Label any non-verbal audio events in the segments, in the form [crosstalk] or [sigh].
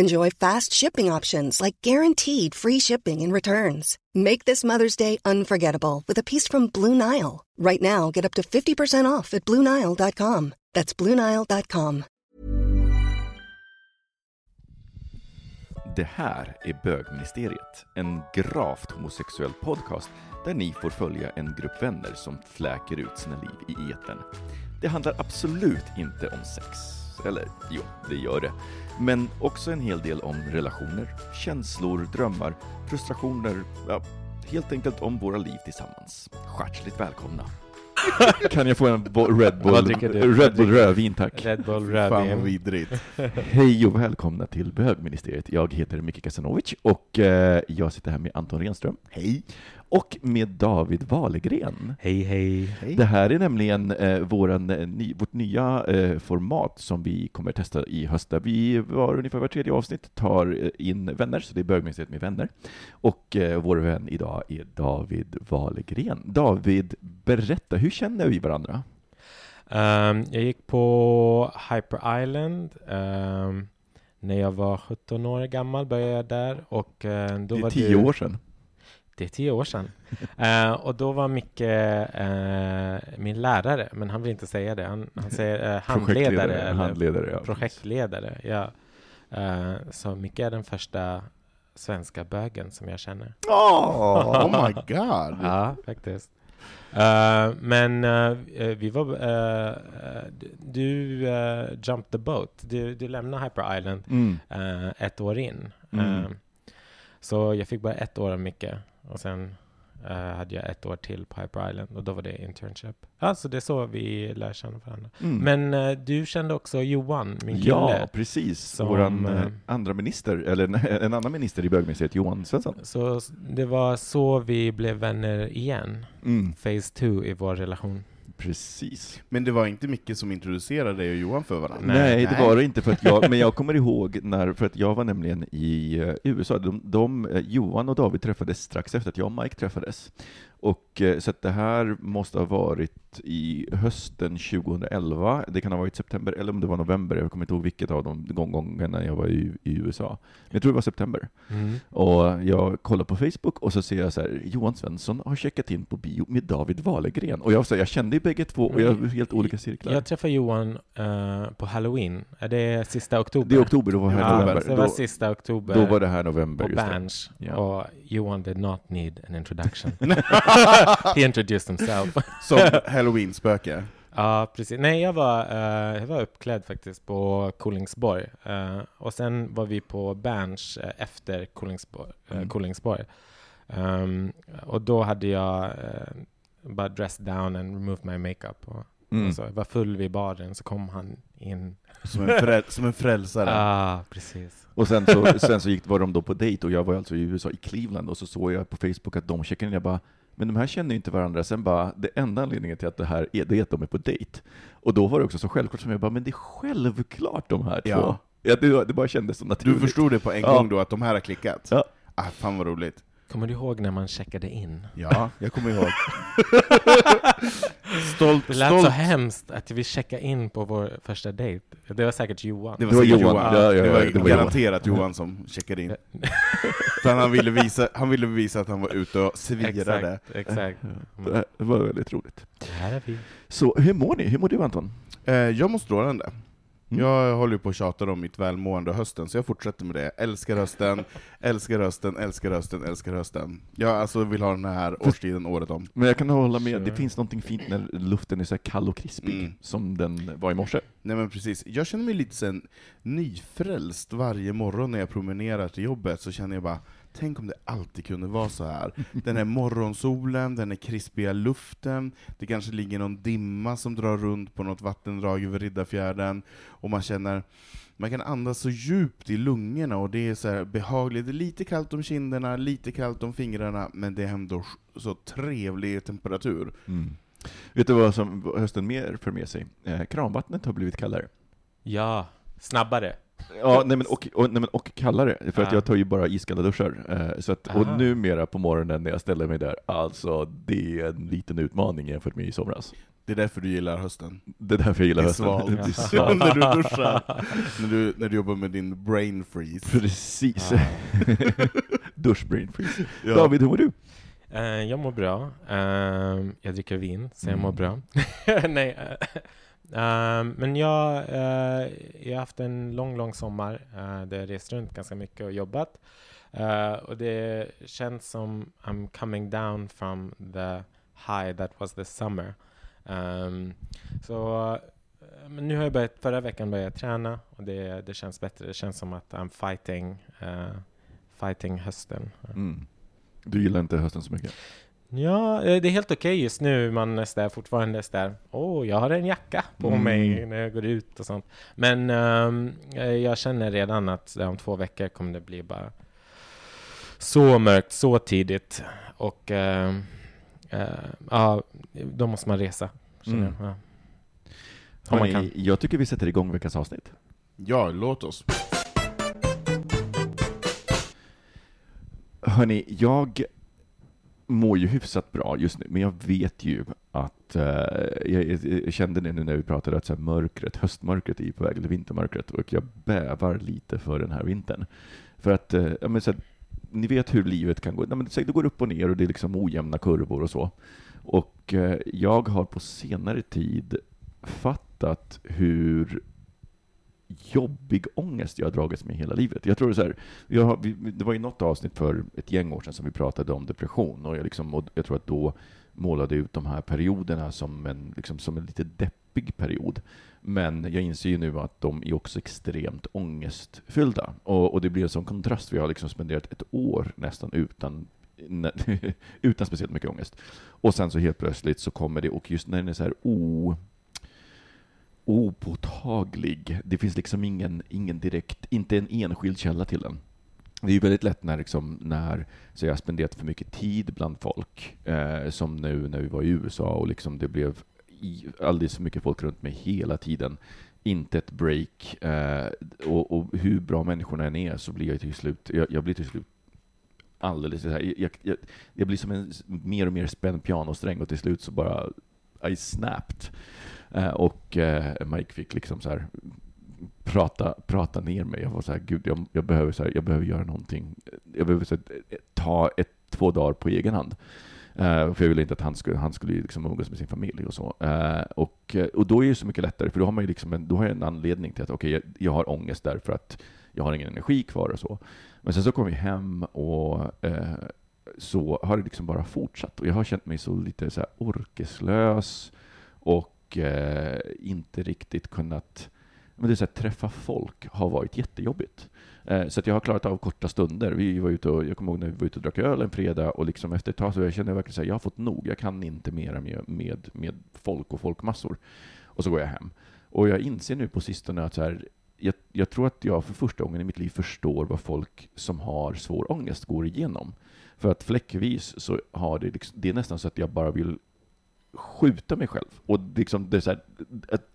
Enjoy fast shipping options like guaranteed free shipping and returns. Make this Mother's Day unforgettable with a piece from Blue Nile. Right now, get up to 50% off at BlueNile.com. That's BlueNile.com. Det här är Bögministeriet, en gravt homosexuell podcast där ni får följa en grupp vänner som fläker ut sina liv i etern. Det handlar absolut inte om sex. Eller jo, det gör det. Men också en hel del om relationer, känslor, drömmar, frustrationer, ja, helt enkelt om våra liv tillsammans. Hjärtligt välkomna! [laughs] Kan jag få en bo- Red Bull, Vad dricker du? Red Bull rödvin tack? Red Bull Fan vad rödvin. vidrigt. Hej och välkomna till Bögministeriet. Jag heter Micke Kasanovic och eh, jag sitter här med Anton Renström. Hej! Och med David Wahlgren. Hej hej. Det här är nämligen eh, våran, eh, ny, vårt nya eh, format som vi kommer testa i höst. Vi var ungefär var tredje avsnitt tar eh, in vänner, så det är Bögministeriet med vänner. Och eh, vår vän idag är David Wahlgren. David, berätta, hur känner vi varandra? Ehm, jag gick på Hyper Island ehm, när jag var 17 år gammal började jag där och eh, då det är var tio du, år sedan. Det är tio år sedan. [laughs] Eh, och då var Micke eh, min lärare, men han vill inte säga det. Han, han säger eh, handledare Projektledare, eller handledare, ja, projektledare. Ja. Eh, så Micke är den första svenska bögen som jag känner. Oh, my [laughs] god. Ja, faktiskt. Eh, men eh, vi var... du uh, jumped the boat. Du, du lämnade Hyper Island Mm. eh, ett år in. Mm. Eh, så jag fick bara ett år av Micke. Och sen eh, hade jag ett år till på Hyper Island och då var det internship. Ja, så det är så vi lär känna varandra. Mm. Men eh, du kände också Johan, min kille. Ja, precis. som, Våran eh, andra minister, eller en, [laughs] annan minister i bögministeriet, Johan Svensson. Så det var så vi blev vänner igen. Mm. Phase 2 i vår relation. Precis. Men det var inte Micke som introducerade dig och Johan för varandra? Nej. Nej, det var det inte, för att jag, men jag kommer ihåg när, för att jag var nämligen i eh, USA, de, de, eh, Johan och David träffades strax efter att jag och Mike träffades. Och, eh, så det här måste ha varit i hösten 2011, det kan ha varit september, eller om det var november, jag kommer inte ihåg vilket av de gång- gångerna jag var i, i USA. Men jag tror det var september. Mm. Och jag kollar på Facebook och så ser jag så här, Johan Svensson har checkat in på bio med David Wahlgren. Och jag, så här, jag kände ju bägge två, och jag var helt olika cirklar. Jag träffade Johan eh, på Halloween. Är det sista oktober? Det är oktober, då var här Ja, november. Det var Då, sista oktober då var det här november. det. Berns. Ja. Och Johan did not need an introduction. [laughs] [laughs] He introduced himself. [laughs] Som halloween-spöke? Ja, precis. Nej, jag var, eh, jag var uppklädd faktiskt på Kolingsborg. Eh, och sen var vi på Berns eh, efter Kolingsborg. Mm. Kolingsborg. Ehm, och då hade jag bara dressed down and removed my makeup. Och, Mm. och så, jag var full vid baren, så kom han in. Som en, fräl, som en frälsare? [laughs] ah, precis. Och sen så, sen så gick, var de då på dejt och jag var alltså i USA, i Cleveland, och så såg jag på Facebook att de checkade in, jag bara men de här känner ju inte varandra. Sen bara, det enda anledningen till att det här är, det är att de är på dejt. Och då var det också så självklart som jag bara, men det är självklart de här Ja. två. Ja, det, det bara kändes så Du naturligt. förstod det på en Ja. gång då, att de här har klickat? Ja. Ah, fan vad roligt. Kommer du ihåg när man checkade in? Ja, jag kommer ihåg. [laughs] stolt, Det lät så stolt. hemskt att vi checkade in på vår första dejt. Det var säkert Johan. Det var, Det var Johan. Johan. Ja, ja, det var, det var garanterat Johan. som checkade in. För han ville, visa, han ville visa att han var ute och svirade. Exakt, exakt. Det här var väldigt roligt. Det här är vi. Så hur mår ni? Hur mår du Anton? Eh, jag mår strålande. Mm. Jag håller på att tjata om mitt välmående hösten, så jag fortsätter med det. Älskar hösten, älskar hösten, älskar hösten, älskar hösten. Jag alltså vill ha den här årstiden året om. Men jag kan hålla med, det finns någonting fint när luften är så här kall och krispig, Mm. som den var i morse. Nej men precis, jag känner mig lite sen nyfrälst varje morgon när jag promenerar till jobbet, så känner jag bara Tänk om det alltid kunde vara så här. Den här morgonsolen, den här krispiga luften, det kanske ligger någon dimma som drar runt på något vattendrag över Riddarfjärden, och man känner man kan andas så djupt i lungorna, och det är så här behagligt. Det är lite kallt om kinderna, lite kallt om fingrarna, men det är ändå så trevlig temperatur. Mm. Vet du vad som hösten mer för med sig? Eh, kranvattnet har blivit kallare. Ja, snabbare. Ja, nej men, och, och, nej men, och kallare, för att Ja. jag tar ju bara iskalla duschar. Eh, så att, och Aha. numera på morgonen när jag ställer mig där, alltså det är en liten utmaning jämfört med i somras. Det är därför du gillar hösten. Det är därför jag gillar Det är hösten. svalt. [laughs] Det är svalt. [laughs] när du duschar, [laughs] när du, när du jobbar med din brain freeze. Precis. Ja. Duschbrain freeze. Ja. David, hur mår du? Eh, jag mår bra. Ehm, jag dricker vin, så jag mår Mm. bra. Nej. Eh, men jag, uh, jag har haft en lång, lång sommar uh, där jag rest runt ganska mycket och jobbat. Uh, och det känns som I'm coming down from the high that was the summer. Um, så men nu har jag börjat, förra veckan började jag träna och det, det känns bättre. Det känns som att I'm fighting, eh, fighting hösten. Mm. Du gillar inte hösten så mycket? Ja, eh, det är helt okej just nu. Man är så där, fortfarande så där. Åh, jag har en jacka på Mm. mig när jag går ut och sånt. Men eh, jag känner redan att om två veckor kommer det bli bara så mörkt, så tidigt. Och ehm, eh, ja, då måste man resa. känner Mm. jag. Ja. Om man Hörrni, jag tycker vi sätter igång veckans avsnitt. Ja, låt oss. Hörni, jag mår ju hyfsat bra just nu, men jag vet ju att, eh, jag, jag, kände det nu när vi pratade, att så här, mörkret, höstmörkret är på väg, eller vintermörkret, och jag bävar lite för den här vintern. För att, eh, ja, men så här, ni vet hur livet kan gå, Nej, men, så här, det går upp och ner och det är liksom ojämna kurvor och så. Och eh, jag har på senare tid fattat hur jobbig ångest jag har dragits med hela livet. Jag tror så här, jag har, vi, det var ju något avsnitt för ett gäng år sedan som vi pratade om depression och jag, liksom, och jag tror att då målade ut de här perioderna som en, liksom, som en lite deppig period. Men jag inser ju nu att de är också extremt ångestfyllda. Och, och det blir en sån kontrast, Vi har liksom spenderat ett år nästan utan [laughs] ne- utan speciellt mycket ångest. Och sen så helt plötsligt så kommer det, och just när den är så här o opåtaglig. Det finns liksom ingen, ingen direkt, inte en enskild källa till den. Det är ju väldigt lätt när, liksom, när så jag har spenderat för mycket tid bland folk, eh, som nu när vi var i USA och liksom det blev alldeles för mycket folk runt mig hela tiden. Inte ett break. Eh, och, och hur bra människorna än är så blir jag till slut, jag, jag blir till slut alldeles så här, jag, jag, jag blir som en mer och mer spänd pianosträng och till slut så bara i snapped. Eh, och eh, Mike fick liksom så här prata, prata ner mig. Jag var så här, gud, jag, jag, behöver, så här, jag behöver göra någonting. Jag behöver så här, ta ett, två dagar på egen hand. Uh, för jag ville inte att han skulle, han skulle liksom umgås med sin familj och så. Uh, och, och då är det så mycket lättare, för då har man ju liksom en, då har jag en anledning till att okej, jag, jag har ångest därför att jag har ingen energi kvar och så. Men sen så kom vi hem och uh, så har det liksom bara fortsatt. Och jag har känt mig så lite så här orkeslös och eh, inte riktigt kunnat men det är så här, träffa folk har varit jättejobbigt. Eh, så att jag har klarat av korta stunder. Vi var ute och, jag kommer ihåg när vi var ute och drack öl en fredag och liksom efter ett tag så jag kände jag verkligen så här, jag har fått nog. Jag kan inte mera med, med, med folk och folkmassor. Och så går jag hem. Och jag inser nu på sistone att så här, jag, jag tror att jag för första gången i mitt liv förstår vad folk som har svår ångest går igenom. För att fläckvis så har det, liksom, det är nästan så att jag bara vill skjuta mig själv. Och det, liksom, det är så här, att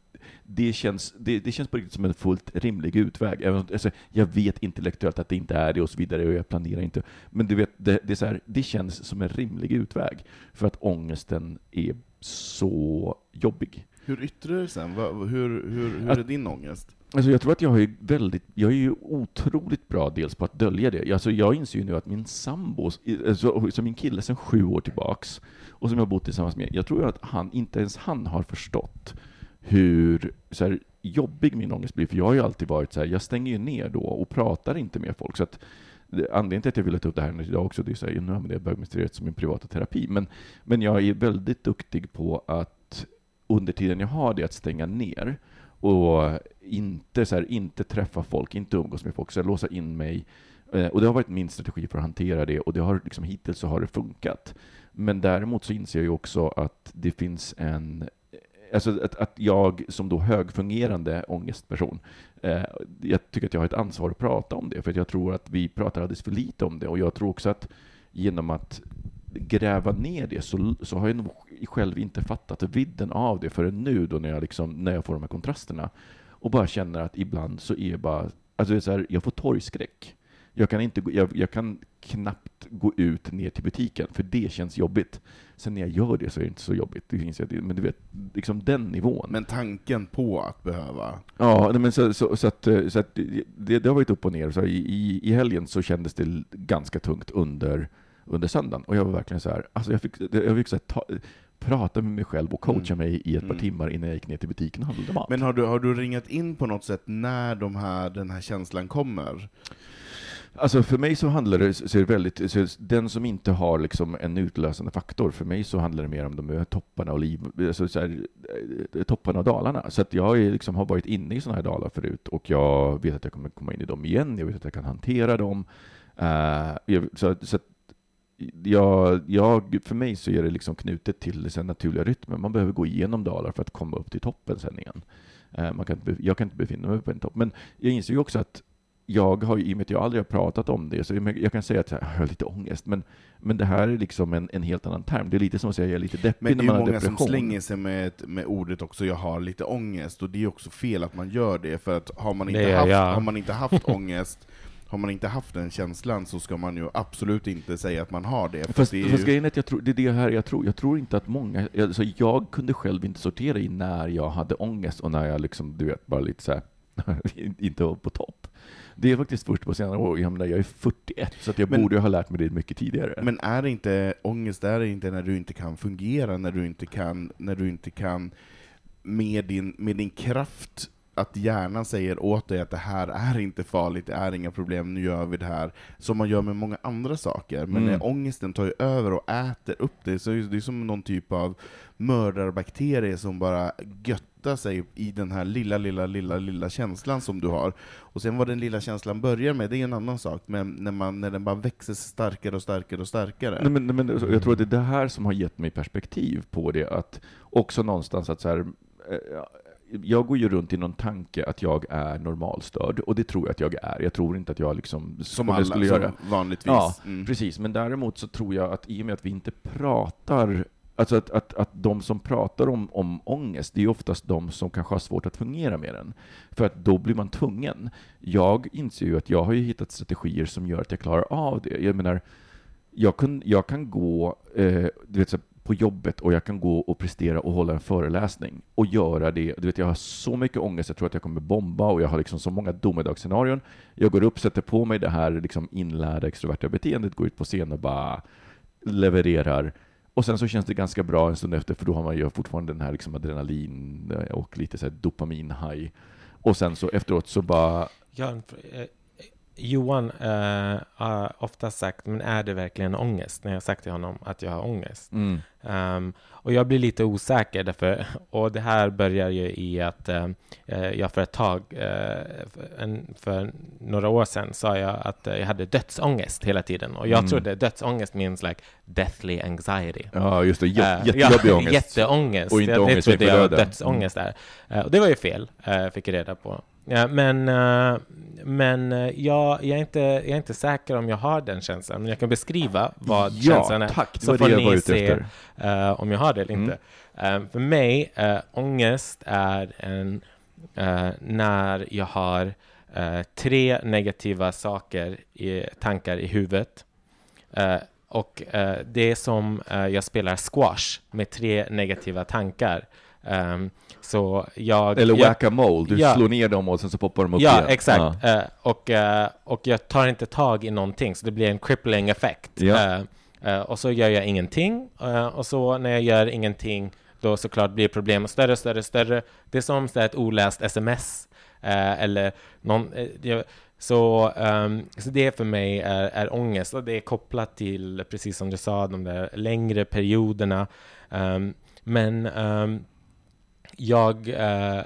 det känns, det, det känns på riktigt som en fullt rimlig utväg. Alltså, jag vet intellektuellt att det inte är det och så vidare, och jag planerar inte. Men du vet, det, det, är så här, det känns som en rimlig utväg. För att ångesten är så jobbig. Hur yttrar det sen? Hur, hur, hur är din ångest? Alltså jag tror att jag är väldigt, jag är ju otroligt bra dels på att dölja det. Alltså jag inser ju nu att min sambo, alltså, som min kille sedan sju år tillbaks, och som jag har bott tillsammans med, jag tror att han, inte ens han har förstått hur så här, jobbig min ångest blir, för jag har ju alltid varit så här, jag stänger ju ner då och pratar inte med folk. Så att anledningen till att jag ville ta upp det här idag också, det är så här, nu använder jag bögmysteriet som min privata terapi, men, men jag är väldigt duktig på att under tiden jag har det, att stänga ner och inte, så här, inte träffa folk, inte umgås med folk, så här, låsa in mig. Eh, och det har varit min strategi för att hantera det, och det har, liksom, hittills så har det funkat. Men däremot så inser jag ju också att det finns en eh, Alltså att, att jag som då högfungerande ångestperson, eh, jag tycker att jag har ett ansvar att prata om det, för jag tror att vi pratar alldeles för lite om det, och jag tror också att genom att gräva ner det så, så har jag nog själv inte fattat vidden av det förrän nu då när jag, liksom, när jag får de här kontrasterna. Och bara känner att ibland så är jag bara, alltså så här, jag får torgskräck. Jag kan, inte, jag, jag kan knappt gå ut ner till butiken, för det känns jobbigt. Sen när jag gör det så är det inte så jobbigt, det finns, men du vet, liksom den nivån. Men tanken på att behöva? Ja, men så, så, så att, så att det, det har varit upp och ner. Så i, I helgen så kändes det ganska tungt under, under söndagen, och jag var verkligen så här, alltså jag fick, jag fick så ta, prata med mig själv och coacha mm. mig i ett par mm. timmar innan jag gick ner till butiken och handlade mat. Men har du, har du ringat in på något sätt när de här, den här känslan kommer? Alltså för mig så handlar det, så det väldigt, så den som inte har liksom en utlösande faktor, för mig så handlar det mer om de topparna och liv, alltså så här, eh, topparna och dalarna. Så att jag liksom har varit inne i sådana här dalar förut, och jag vet att jag kommer komma in i dem igen, jag vet att jag kan hantera dem. Uh, så, så jag, jag, för mig så är det liksom knutet till den naturliga rytmen. Man behöver gå igenom dalar för att komma upp till toppen sen igen. Uh, man kan inte, jag kan inte befinna mig på en topp. Men jag inser ju också att jag har, i och med att jag aldrig har pratat om det, så jag kan säga att jag har lite ångest, men, men det här är liksom en, en helt annan term. Det är lite som att säga att jag är lite deppig när man har depression. Men det är många som slänger sig med, med ordet också, jag har lite ångest, och det är också fel att man gör det, för att har man inte, det, haft, ja. har man inte haft [laughs] ångest, har man inte haft den känslan så ska man ju absolut inte säga att man har det. Fast, det är fast ju... grejen är att jag tror, det är det här jag tror. Jag tror inte att många, alltså jag kunde själv inte sortera i när jag hade ångest och när jag liksom, du vet, bara lite så här, [laughs] inte var på topp. Det är faktiskt först på senare år. Jag, menar, jag är 41, så jag men, borde ha lärt mig det mycket tidigare. Men är det inte ångest, är det inte när du inte kan fungera, när du inte kan, när du inte kan med din, med din kraft att hjärnan säger åt dig att det här är inte farligt, det är inga problem, nu gör vi det här, som man gör med många andra saker. Men mm. när ångesten tar över och äter upp det, så är det som någon typ av mördarbakterie som bara göttar sig i den här lilla, lilla, lilla, lilla känslan som du har. Och sen vad den lilla känslan börjar med, det är en annan sak, men när, man, när den bara växer starkare och starkare och starkare. Nej, men, men, jag tror att det är det här som har gett mig perspektiv på det, att också någonstans att så här, eh, jag går ju runt i någon tanke att jag är normalstörd, och det tror jag att jag är. Jag tror inte att jag liksom... Som alla, skulle göra. Som vanligtvis. Ja, mm. precis. Men däremot så tror jag att i och med att vi inte pratar Alltså att, att, att de som pratar om, om ångest, det är oftast de som kanske har svårt att fungera med den. För att då blir man tvungen. Jag inser ju att jag har ju hittat strategier som gör att jag klarar av det. Jag menar, jag kan, jag kan gå, eh, du vet, så på jobbet och jag kan gå och prestera och hålla en föreläsning och göra det. Du vet, jag har så mycket ångest, jag tror att jag kommer bomba och jag har liksom så många domedagsscenarion. Jag går upp, sätter på mig det här liksom inlärda extroverta beteendet, går ut på scen och bara levererar. Och sen så känns det ganska bra en stund efter, för då har man ju fortfarande den här liksom adrenalin och lite så dopamin-high. Och sen så efteråt så bara... Jag har en, Johan uh, har ofta sagt, men är det verkligen ångest? När jag har sagt till honom att jag har ångest. Mm. Um, och jag blir lite osäker därför, [laughs] och det här börjar ju i att uh, jag för ett tag, uh, en, för några år sedan, sa jag att jag hade dödsångest hela tiden. Och jag mm. trodde dödsångest means like deathly anxiety. Ja, just det. J jättejobbig [laughs] ångest. Jätteångest. Och inte ångest det trodde jag dödsångest är. och det var ju fel, fick jag reda på. Ja, men uh, men uh, jag, jag, är inte, jag är inte säker om jag har den känslan, men jag kan beskriva vad ja, känslan är. Tack, så får ni se uh, om jag har det eller inte. Mm. för mig, uh, ångest är en, när jag har tre negativa saker, i, tankar i huvudet. och det är som jag spelar squash med tre negativa tankar. Um, så jag, Eller whack-a-mole, du ja, slår ner dem och sen så poppar de upp ja, igen. Exakt. Ja, exakt. Uh, och, uh, och jag tar inte tag i någonting, så det blir en crippling effekt. Ja. Uh, och så gör jag ingenting, och så när jag gör ingenting då såklart blir problemet större, större, större. Det är som så ett oläst sms eh, eller någon, eh, så, ehm, så det för mig är, är ångest och det är kopplat till, precis som du sa, de där längre perioderna. Ehm, men ehm, jag, eh,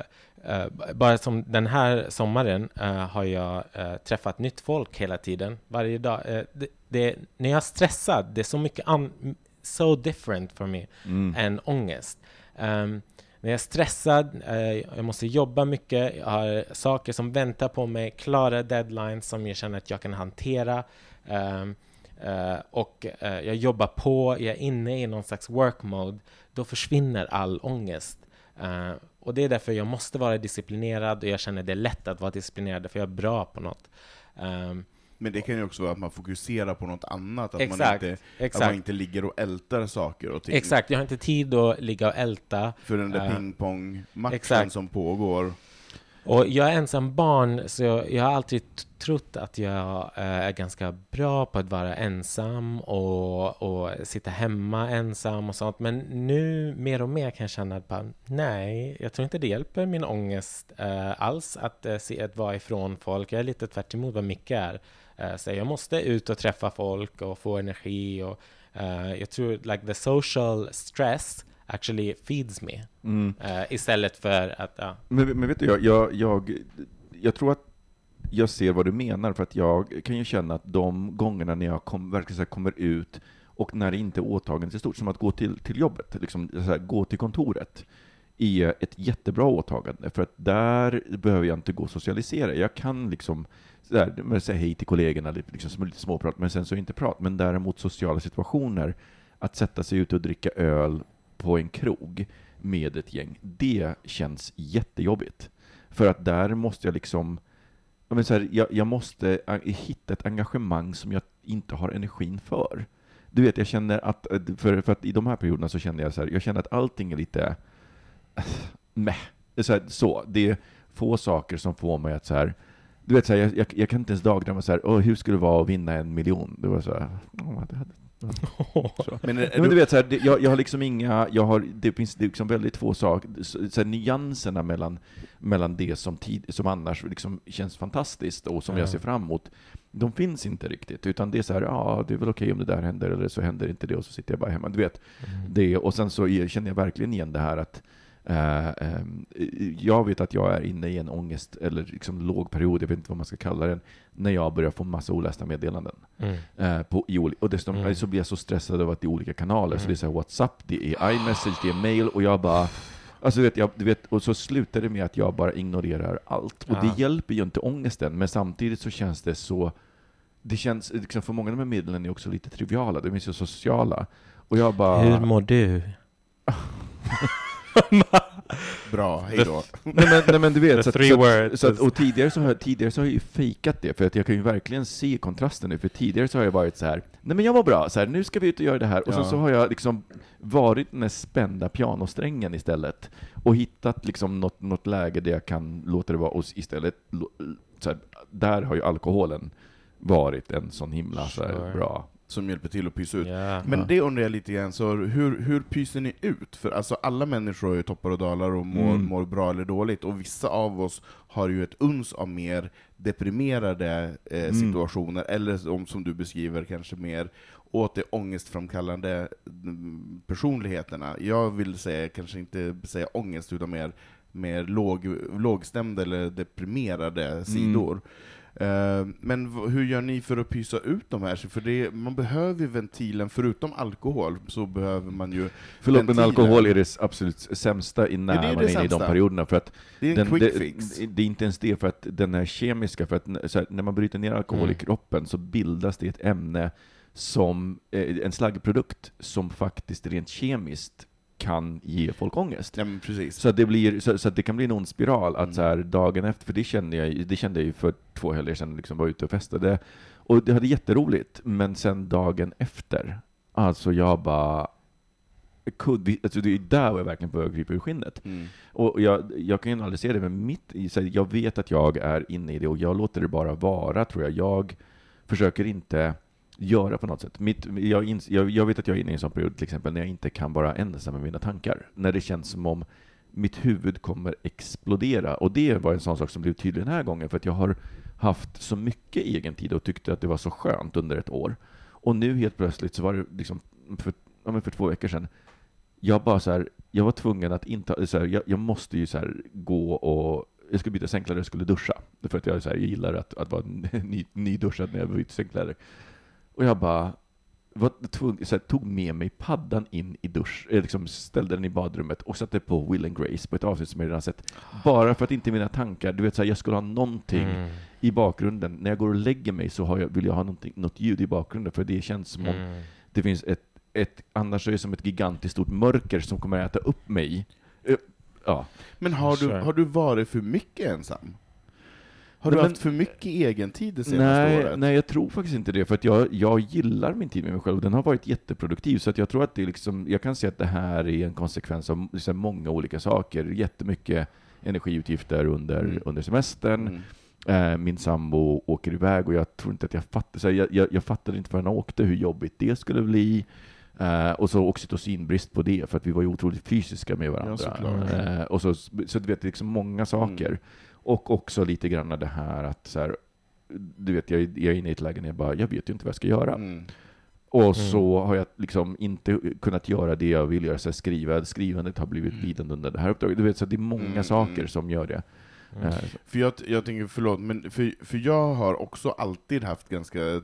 eh, bara som den här sommaren eh, har jag eh, träffat nytt folk hela tiden, varje dag. Eh, det, det, när jag är stressad, det är så mycket an, so different for me Mm. än ångest. Ehm, när jag är stressad, eh, jag måste jobba mycket, jag har saker som väntar på mig, klara deadlines som jag känner att jag kan hantera. Ehm, eh, och eh, jag jobbar på, jag är inne i någon slags work mode, då försvinner all ångest. Eh, och det är därför jag måste vara disciplinerad och jag känner det är lätt att vara disciplinerad, för jag är bra på något. Ehm, Men det kan ju också vara att man fokuserar på något annat, att, man Exakt, inte, att exakt. man inte ligger och ältar saker och ting. Exakt, jag har inte tid att ligga och älta. För den där Eh, pingpongmatchen som pågår. Och jag är ensam barn, så jag, jag har alltid trott att jag eh, är ganska bra på att vara ensam och, och sitta hemma ensam och sånt. Men nu mer och mer kan jag känna att bara, nej, jag tror inte det hjälper min ångest eh, alls att, eh, se, att vara ifrån folk. Jag är lite tvärt emot vad Micke är. Eh, så jag måste ut och träffa folk och få energi. Och, eh, jag tror like the social stress actually feeds me. Mm. Eh, istället för att, ja. Men, men vet du, jag, jag, jag, jag tror att jag ser vad du menar, för att jag kan ju känna att de gångerna när jag kom, verkligen kommer ut och när det inte är åtagandet är stort, som att gå till, till jobbet, liksom här, gå till kontoret, är ett jättebra åtagande, för att där behöver jag inte gå och socialisera. Jag kan liksom men säga hej till kollegorna, liksom, som lite småprat, men sen så inte prat. Men däremot sociala situationer, att sätta sig ut och dricka öl på en krog med ett gäng, det känns jättejobbigt. För att där måste jag liksom, jag, menar så här, jag, jag måste hitta ett engagemang som jag inte har energin för. Du vet, jag känner att, eh, för, för att i de här perioderna så känner jag så här, jag känner att allting är lite, eh, meh. Det är så, här, så, det är få saker som får mig att så här, du vet, så här, jag, jag, jag kan inte ens dagdrömma så här, oh, hur skulle det vara att vinna en miljon? Det var så här, oh, det hade, så. [laughs] Men, Nej, men du vet, så här, det, jag, jag har liksom inga, jag har, det finns det liksom väldigt få saker, så, så här, nyanserna mellan, mellan det som, tid, som annars liksom känns fantastiskt och som Ja. jag ser fram emot, de finns inte riktigt, utan det är så här, ja, det är väl okej om det där händer, eller så händer inte det, och så sitter jag bara hemma. Du vet, det, och sen så känner jag verkligen igen det här att eh, jag vet att jag är inne i en ångest, eller liksom låg period, jag vet inte vad man ska kalla den, när jag börjar få massa olästa meddelanden. Mm. Eh, på, i, och dessutom Mm. så blir jag så stressad över att det är olika kanaler, så Mm. det är så här WhatsApp, det är iMessage, det är mail, och jag bara Alltså vet, jag, du vet, och så slutar det med att jag bara ignorerar allt. Och Ja. det hjälper ju inte ångesten, men samtidigt så känns det så det känns, liksom för många av de här medlen är också lite triviala, de är så sociala. Och jag bara... Hur mår du? [laughs] [laughs] bra, hej då. nej, men, nej men du vet, så att, så att, så att, och tidigare så, har jag, tidigare så har jag ju fejkat det, för att jag kan ju verkligen se kontrasten nu, för tidigare så har jag varit så här. nej men jag var bra, så här, nu ska vi ut och göra det här, och sen Ja. så har jag liksom varit den spända pianosträngen istället, och hittat liksom något, något läge där jag kan låta det vara, och istället, så här, där har ju alkoholen varit en sån himla så här, Sure. bra. Som hjälper till att pysa ut. Ja. Men det undrar jag lite grann, så hur, hur pyser ni ut? För alltså alla människor har ju toppar och dalar och mår, Mm. mår bra eller dåligt, och vissa av oss har ju ett uns av mer deprimerade eh, Mm. situationer, eller som, som du beskriver, kanske mer åt det ångestframkallande mm, personligheterna. Jag vill säga, kanske inte säga ångest, utan mer, mer låg, lågstämda eller deprimerade sidor. Eh, Men hur gör ni för att pysa ut de här? För det, man behöver ju ventilen, förutom alkohol, så behöver man ju... Förlåt, men ventilen. alkohol är det absolut sämsta i när Ja, det är man det är inne i de perioderna, för att Det är en den, quick det, fix. det är inte ens det, för att den är kemiska, för att här, när man bryter ner alkohol Mm. i kroppen så bildas det ett ämne som, eh, en slaggprodukt, som faktiskt rent kemiskt kan ge folk ångest. Ja. Så att det, blir, så, så att det kan bli en ond spiral, att Mm. så här, dagen efter, för det kände jag, det kände jag ju för två helger sedan, liksom var ute och festade, och det hade jätteroligt, men sen dagen efter, alltså jag bara, could alltså det är där jag verkligen börjar krypa ur skinnet. Mm. Och jag, jag kan ju aldrig se det, men mitt så här, jag vet att jag är inne i det, och jag låter det bara vara, tror jag. Jag försöker inte göra på något sätt. Mitt, jag, ins, jag, jag vet att jag är inne i en sån period till exempel när jag inte kan vara ensam med mina tankar. När det känns som om mitt huvud kommer explodera. Och det var en sån sak som blev tydlig den här gången, för att jag har haft så mycket egen tid och tyckte att det var så skönt under ett år. Och nu helt plötsligt så var det liksom för, ja, för två veckor sedan, jag bara så här, jag var tvungen att inte, så här, jag, jag, måste ju så här, gå och jag skulle byta sängkläder, jag skulle duscha. För att jag, så här, jag gillar att, att vara [laughs] ny, nyduschad när jag byter sängkläder. Och jag bara, var tvungen, så här, tog med mig paddan in i dusch, jag liksom ställde den i badrummet och satte på Will and Grace på ett avsnitt som jag redan sett. Bara för att inte mina tankar, du vet så här, jag skulle ha någonting mm. i bakgrunden. När jag går och lägger mig så har jag, vill jag ha något ljud i bakgrunden, för det känns som om mm. det finns ett, ett, annars är det som ett gigantiskt stort mörker som kommer att äta upp mig. Ja. Men har du, har du varit för mycket ensam? Har du men, haft för mycket egen tid det senaste nej, året? Nej, jag tror faktiskt inte det, för att jag, jag gillar min tid med mig själv, och den har varit jätteproduktiv, så att jag tror att det är liksom, jag kan se att det här är en konsekvens av liksom många olika saker, jättemycket energiutgifter under, mm. under semestern, mm. Eh, min sambo åker iväg och jag tror inte att jag fattar, jag, jag, jag fattade inte förrän han åkte hur jobbigt det skulle bli. Uh, och så oxytocinbrist på det, för att vi var ju otroligt fysiska med varandra. Ja, uh, och så, så du vet, liksom många saker. Mm. Och också lite grann det här att så här, du vet, jag, jag är inne i ett läge när jag bara, jag vet ju inte vad jag ska göra. Mm. Och mm. så har jag liksom inte kunnat göra det jag vill göra, så skriva, skrivandet har blivit mm. lidande under det här uppdraget. Du vet, så det är många mm. saker som gör det. Mm. Uh, för jag, jag tänker, förlåt, men för, för jag har också alltid haft ganska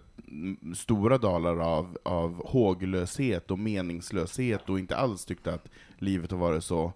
stora dalar av, av håglöshet och meningslöshet och inte alls tyckt att livet har varit så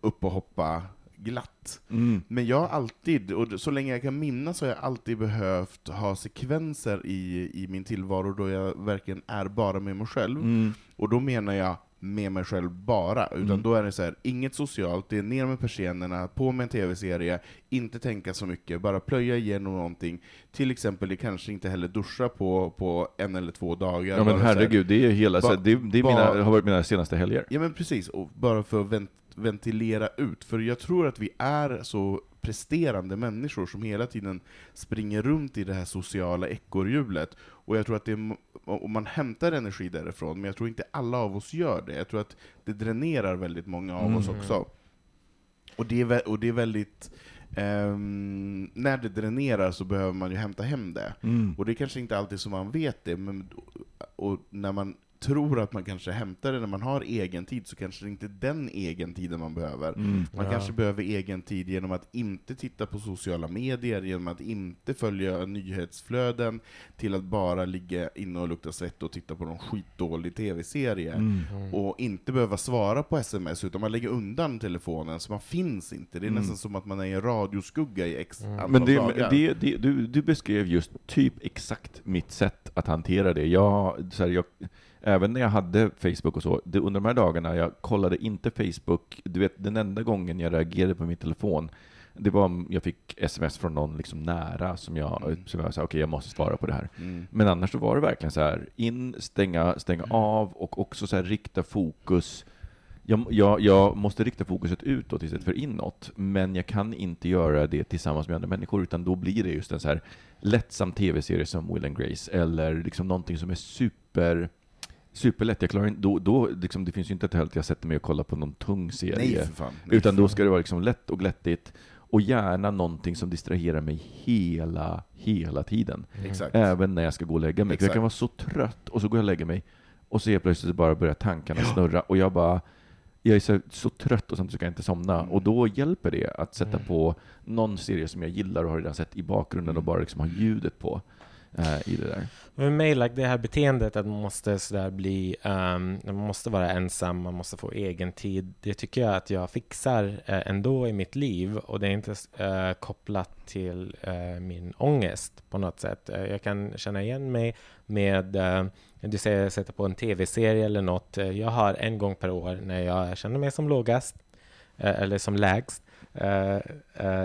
upp och hoppa glatt. Mm. Men jag har alltid, och så länge jag kan minnas, har jag alltid behövt ha sekvenser i, i min tillvaro då jag verkligen är bara med mig själv. Mm. Och då menar jag med mig själv bara, utan mm. då är det så här, inget socialt, det är ner med persiennerna, på med en tv-serie, inte tänka så mycket, bara plöja igenom någonting. Till exempel, det kanske inte heller duscha på, på en eller två dagar. Ja men herregud, det är hela, ba, det, det är mina, har varit mina senaste helger. Ja men precis, och bara för att vent, ventilera ut, för jag tror att vi är så presterande människor som hela tiden springer runt i det här sociala ekorrhjulet. Och jag tror att det är, och man hämtar energi därifrån, men jag tror inte alla av oss gör det. Jag tror att det dränerar väldigt många av mm. oss också. Och det är, och det är väldigt Um, när det dränerar så behöver man ju hämta hem det. Mm. Och det är kanske inte alltid som man vet det, men och när man tror att man kanske hämtar det när man har egen tid, så kanske det inte är den egen tiden man behöver. Mm, man ja. kanske behöver egen tid genom att inte titta på sociala medier, genom att inte följa nyhetsflöden, till att bara ligga inne och lukta svett och titta på någon skitdålig tv-serie. Mm. mm. Och inte behöva svara på sms, utan man lägger undan telefonen, så man finns inte. Det är mm. nästan som att man är i en radioskugga i x mm. Men det, dagar. Det, det, du, du beskrev just typ exakt mitt sätt att hantera det. Jag, så här, jag även när jag hade Facebook och så, det, under de här dagarna, jag kollade inte Facebook, du vet den enda gången jag reagerade på min telefon, det var om jag fick sms från någon liksom nära som jag, mm. som jag sa, okej okay, jag måste svara på det här. Mm. Men annars så var det verkligen så här, in, stänga, stänga mm. av och också så här, rikta fokus jag, jag, jag, måste rikta fokuset utåt istället för inåt, men jag kan inte göra det tillsammans med andra människor, utan då blir det just en så här lättsam tv-serie som Will and Grace, eller liksom någonting som är super superlätt. Jag klarar inte, då, då liksom, det finns ju inte ett att jag sätter mig och kollar på någon tung serie. Nej, för fan. Nej, utan då ska det vara liksom lätt och glättigt. Och gärna någonting som distraherar mig hela, hela tiden. Mm. Även när jag ska gå och lägga mig. För jag kan vara så trött, och så går jag och lägger mig, och så helt plötsligt bara börjar tankarna ja. snurra, och jag bara jag är så, så trött och samtidigt kan jag inte somna. Mm. Och då hjälper det att sätta mm. på någon serie som jag gillar och har redan sett i bakgrunden och mm. bara liksom ha ljudet på uh, i det där. Med mig, like, det här beteendet att man måste sådär bli, um, man måste vara ensam, man måste få egen tid. Det tycker jag att jag fixar uh, ändå i mitt liv och det är inte uh, kopplat till min ångest på något sätt. jag kan känna igen mig med du säger sätta på en tv-serie eller något. Jag har en gång per år när jag känner mig som lågast eller som lägst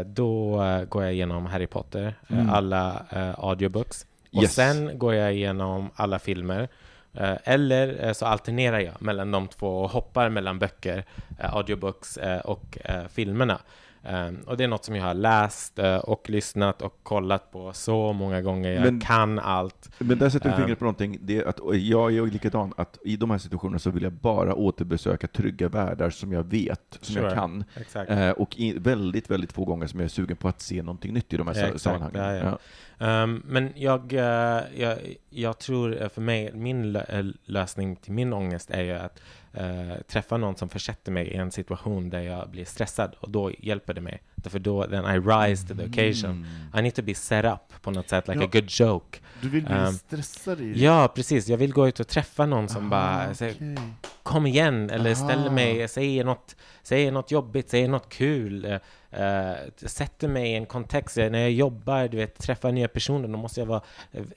då går jag igenom Harry Potter, mm. alla audiobooks. Och yes. sen går jag igenom alla filmer. Eh, eller eh, så alternerar jag mellan de två och hoppar mellan böcker, eh, audiobooks och filmerna. Um, och det är något som jag har läst uh, och lyssnat och kollat på så många gånger. Jag Men- kan allt. Men där sätter du Um, fingret på någonting, det är att jag är likadan, att i de här situationerna så vill jag bara återbesöka trygga världar som jag vet, som jag Sure. kan. Exakt. Eh, och i, väldigt, väldigt få gånger som jag är sugen på att se någonting nytt i de här Ja, sammanhangen. Ja, ja. Ehm, men jag, eh, jag, jag tror för mig, min lö- lösning till min ångest är ju att eh, träffa någon som försätter mig i en situation där jag blir stressad och då hjälper det mig. Därför då, then I rise to the occasion. I need to be set up på något sätt, like Ja. a good joke. Du vill bli Um, stressad i Ja, precis. Jag vill gå ut och träffa någon som bara Ah, säger okej. kom igen, eller ställer Aha. mig, säger något, säger något jobbigt, säger något kul, eh, sätter mig i en kontext, när jag jobbar, du vet, träffar nya personer, då måste jag vara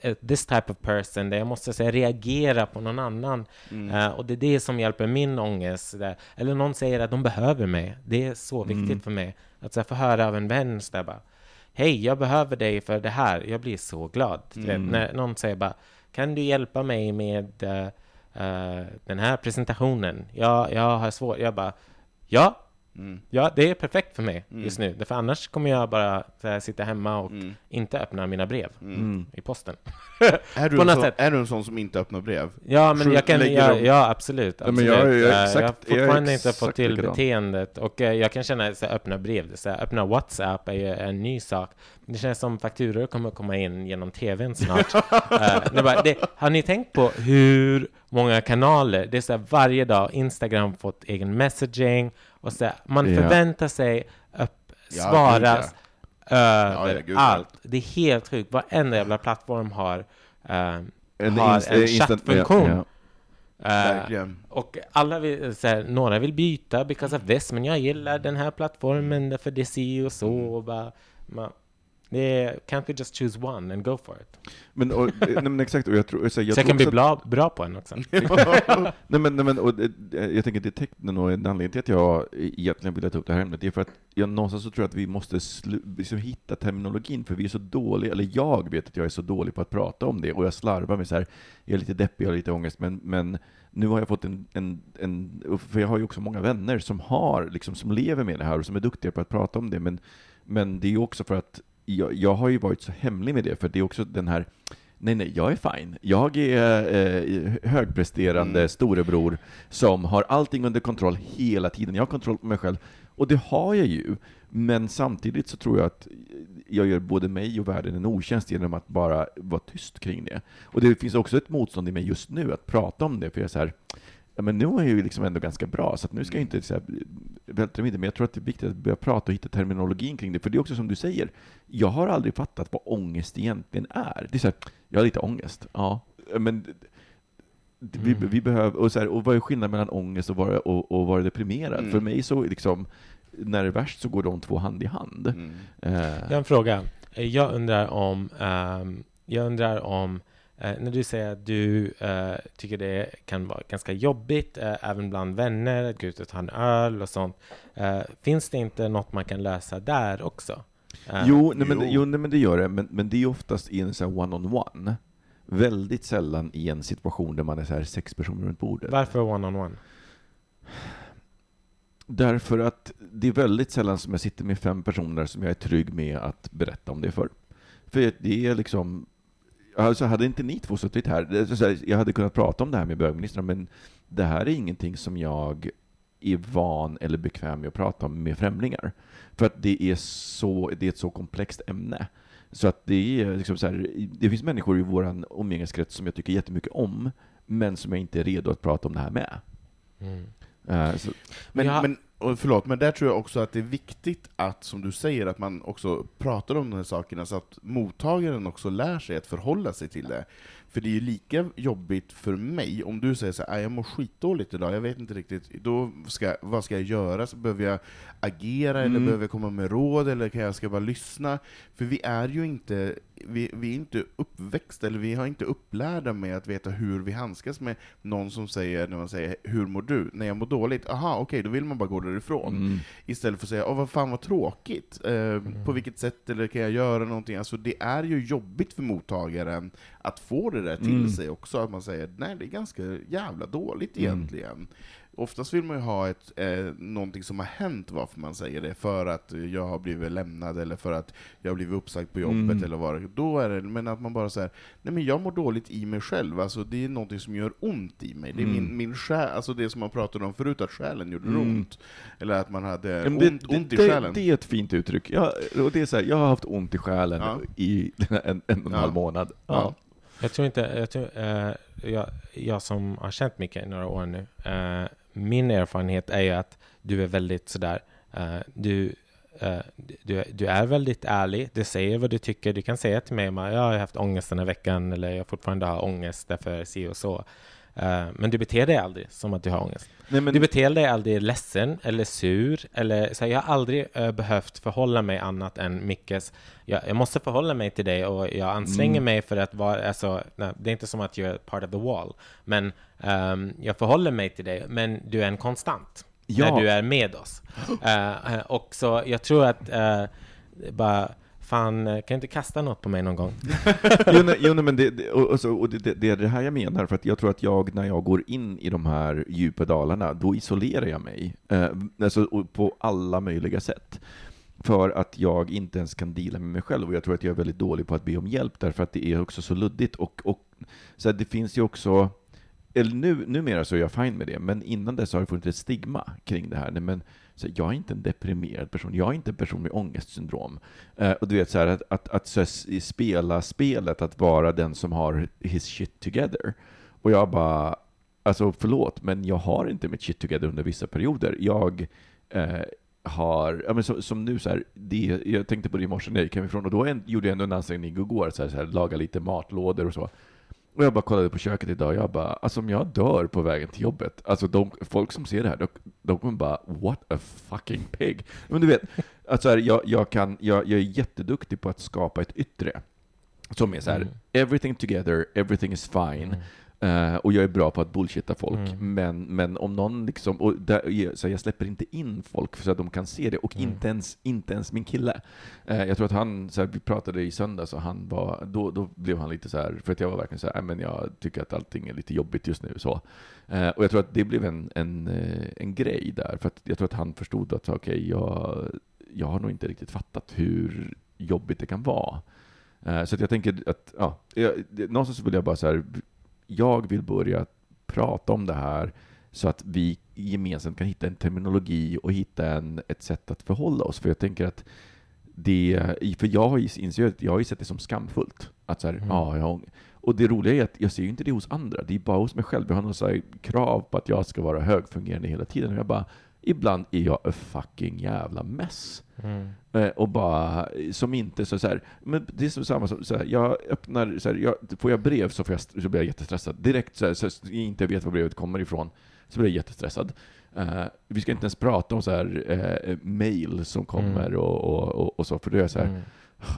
eh, this type of person, där jag måste så reagera på någon annan. Mm. Eh, och det är det som hjälper min ångest. Där. Eller någon säger att de behöver mig. Det är så viktigt Mm. för mig. Att så få höra av en vän så där bara, hej, jag behöver dig för det här. Jag blir så glad. Mm. när någon säger bara, kan du hjälpa mig med eh, den här presentationen? Ja, jag har svårt. Jag bara, ja, Mm. ja, det är perfekt för mig Mm. just nu. För annars kommer jag bara här, sitta hemma och Mm. inte öppna mina brev Mm. i posten. [laughs] Är, du På en något sån, sätt. är du en sån som inte öppnar brev? Ja, men jag kan, lägger ja, dem- ja absolut. Ja, men absolut. jag ju Eh, exakt- jag har jag fortfarande inte exakt fått till likadan. beteendet och eh, jag kan känna att öppna brev, så här, öppna WhatsApp är ju en ny sak. Det känns som fakturor kommer komma in genom TVn snart. [laughs] Det är bara, det, har ni tänkt på hur många kanaler, det är så här, varje dag, Instagram fått egen messaging och så man Ja. förväntar sig upp, Ja, svaras Ja, överallt. Det är helt sjukt. Varenda jävla plattform har, eh, En har inst- en chattfunktion. eh, Verkligen. och alla vill, så här, några vill byta because of this, men jag gillar den här plattformen för det ser och så. Och bara, man, det är, can't we just choose one and go for it? Men, och, nej, men exakt, och jag tror, så jag så jag kan bli bra, bra på en också. [laughs] Nej men, nej, men och, det- jag tänker det är och en anledning till att jag egentligen vill ta upp det här ämnet, det är för att jag någonstans så tror jag att vi måste slu, liksom hitta terminologin, för vi är så dåliga, eller jag vet att jag är så dålig på att prata om det, och jag slarvar med så här, jag är lite deppig, jag har lite ångest, men, men nu har jag fått en, en, en, för jag har ju också många vänner som har, liksom, som lever med det här och som är duktiga på att prata om det, men, men det är ju också för att jag, jag har ju varit så hemlig med det, för det är också den här Nej, nej, jag är fine. Jag är eh, högpresterande Mm. storebror som har allting under kontroll hela tiden. Jag har kontroll på mig själv. Och det har jag ju. Men samtidigt så tror jag att jag gör både mig och världen en otjänst genom att bara vara tyst kring det. Och det finns också ett motstånd i mig just nu att prata om det, för jag är så här, ja, men nu är jag ju liksom ändå ganska bra, så att nu ska jag inte så här, vältra mig men jag tror att det är viktigt att börja prata och hitta terminologin kring det, för det är också som du säger, jag har aldrig fattat vad ångest egentligen är. Det är så här, jag har lite ångest, ja, men vi, Mm. vi behöver, och, så här, och vad är skillnaden mellan ångest och vara, och, och vara deprimerad? Mm. För mig så liksom, när det är värst så går de två hand i hand. Mm. Eh, Jag har en fråga. Jag undrar om, ehm, jag undrar om när du säger att du eh, tycker det kan vara ganska jobbigt, eh, även bland vänner, att gå ut och ta en öl och sånt. Eh, finns det inte något man kan lösa där också? Eh, Jo, nej, men, jo. jo nej, men det gör det, men, men det är oftast i en one-on-one. Väldigt sällan i en situation där man är så här sex personer runt bordet. Varför one-on-one? Därför att det är väldigt sällan som jag sitter med fem personer som jag är trygg med att berätta om det för. För det är liksom, alltså hade inte ni två suttit här, jag hade kunnat prata om det här med bögministern, men det här är ingenting som jag är van eller bekväm med att prata om med främlingar. För att det är, så, det är ett så komplext ämne. Så att det är liksom så här, det finns människor i vår umgängeskrets som jag tycker jättemycket om, men som jag inte är redo att prata om det här med. Mm. Eh, så, Men, Ja. men och förlåt, men där tror jag också att det är viktigt att, som du säger, att man också pratar om de här sakerna så att mottagaren också lär sig att förhålla sig till det. För det är ju lika jobbigt för mig om du säger så här, "Aj, jag mår skitdåligt idag, jag vet inte riktigt, då ska, vad ska jag göra? Så behöver jag agera, eller Mm. behöver jag komma med råd, eller kan jag ska bara lyssna? För vi är ju inte, vi, vi är inte uppväxta, eller vi har inte upplärda med att veta hur vi handskas med någon som säger, när man säger ”Hur mår du?” När jag mår dåligt, aha, okej, då vill man bara gå därifrån. mm. Istället för att säga ”Åh, vad fan vad tråkigt”. Eh, På vilket sätt, eller kan jag göra någonting? Alltså det är ju jobbigt för mottagaren att få det där till Mm. sig också, att man säger nej det är ganska jävla dåligt Mm. egentligen. Oftast vill man ju ha ett, eh, någonting som har hänt varför man säger det, för att jag har blivit lämnad, eller för att jag har blivit uppsagd på jobbet, Mm. eller vad det Då är det, men att man bara säger nej men jag mår dåligt i mig själv, alltså det är någonting som gör ont i mig. Det är Mm. min, min själ, alltså det som man pratade om förut, att själen gjorde Mm. ont. Eller att man hade Ja, men ont, ont i det, själen. det är ett fint uttryck. Ja, och det är så här, jag har haft ont i själen Ja. i [laughs] en, en, och en Ja. halv månad. Ja. Jag tror inte, jag, tror, eh, jag, jag som har känt Micke i några år nu, eh, min erfarenhet är ju att du är väldigt sådär, eh, du, eh, du, du är väldigt ärlig, du säger vad du tycker, du kan säga till mig, jag har haft ångest den här veckan, eller jag fortfarande har ångest därför si och så. Eh, men du beter dig aldrig som att du har ångest. Nej, men, Du beter dig aldrig ledsen eller sur. Eller, så här, jag har aldrig eh, behövt förhålla mig annat än Mickes. Jag, jag måste förhålla mig till dig och jag anstränger Mm. mig för att vara... Alltså, nej, det är inte som att jag är part of the wall. Men ehm, jag förhåller mig till dig. Men du är en konstant Ja. när du är med oss. [gasps] Eh, och så jag tror att eh, bara... Fan, eh, kan du inte kasta något på mig någon gång? [laughs] jo, nej, jo, nej, men det, det, och, och, och det, det, det är det här jag menar, för att jag tror att jag, när jag går in i de här djupa dalarna, då isolerar jag mig. Eh, alltså, på alla möjliga sätt. För att jag inte ens kan dela med mig själv, och jag tror att jag är väldigt dålig på att be om hjälp, därför att det är också så luddigt. Och, och så här, det finns ju också, eller nu, numera så är jag fine med det, men innan dess har det funnits ett stigma kring det här. Nej, men, så jag är inte en deprimerad person, jag är inte en person med ångestsyndrom. Eh, och du vet, så här, att, att, att så här, spela spelet, att vara den som har his shit together. Och jag bara, alltså förlåt, men jag har inte mitt shit together under vissa perioder. Jag eh, har, ja, men som, som nu så här, det, jag tänkte på det i morse när jag gick hemifrån, och då en, gjorde jag ändå en ansträngning igår, så här, så här, laga lite matlådor och så. Och jag bara kollade på köket idag, och jag bara, alltså om jag dör på vägen till jobbet, alltså de, folk som ser det här, de, de kommer bara, what a fucking pig. Men du vet, alltså här, jag, jag, kan, jag, jag är jätteduktig på att skapa ett yttre. Som är så här, Mm. everything together, everything is fine. Mm. Eh, och jag är bra på att bullshitta folk, Mm. men, men om någon liksom, och där, så jag släpper inte in folk så att de kan se det, och Mm. inte, ens, inte ens min kille. Eh, jag tror att han, så här, vi pratade i söndags och han var, då, då blev han lite så här, för att jag var verkligen så här, "Nej, men jag tycker att allting är lite jobbigt just nu. Så. Eh, och jag tror att det blev en, en, en grej där, för att jag tror att han förstod att okej, jag, jag har nog inte riktigt fattat hur jobbigt det kan vara. Så jag tänker att, ja, jag, någonstans vill jag bara så här, jag vill börja prata om det här så att vi gemensamt kan hitta en terminologi och hitta en, ett sätt att förhålla oss. För jag tänker att det, för jag har ju jag har sett det som skamfullt. Att så här, Mm. ja, jag, och det roliga är att jag ser ju inte det hos andra, det är bara hos mig själv. Jag har något krav på att jag ska vara högfungerande hela tiden. Och jag bara, ibland är jag a fucking jävla mess. Mm. Eh, och bara, som inte så, så här, men det är som samma som, så här, jag öppnar, så här, jag, får jag brev så, får jag, så blir jag jättestressad. Direkt så, här, så jag inte vet var brevet kommer ifrån, så blir jag jättestressad. Eh, vi ska inte ens prata om så här, eh, mail som kommer Mm. och, och, och, och så, för då är jag så här, Mm.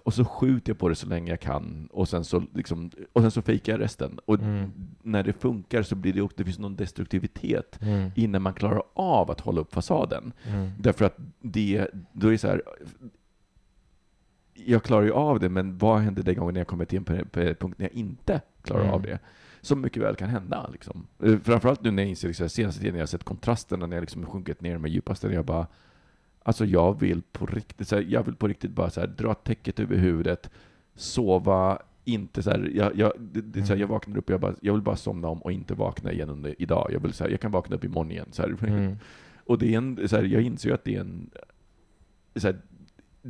Och så skjuter jag på det så länge jag kan, och sen så, liksom, och sen så fejkar jag resten. Och Mm. när det funkar så blir det också, det finns någon destruktivitet Mm. innan man klarar av att hålla upp fasaden. Mm. Därför att det, då är det så här, jag klarar ju av det, men vad händer den gången när jag kommer till en punkt när jag inte klarar Mm. av det? Som mycket väl kan hända. Liksom. Eh, Framförallt nu när jag inser, liksom, senaste tiden när jag har sett kontrasterna, när jag liksom sjunkit ner med djupaste, när jag bara, alltså jag vill på riktigt, så här, jag vill på riktigt bara så här, dra täcket över huvudet, sova, inte så här, jag, jag, det, så här, jag vaknar upp och jag, bara, jag vill bara somna om och inte vakna igen under, idag. Jag, vill, så här, jag kan vakna upp imorgon igen. Så. Mm. [laughs] Och det är en, så jag inser ju att det är en, så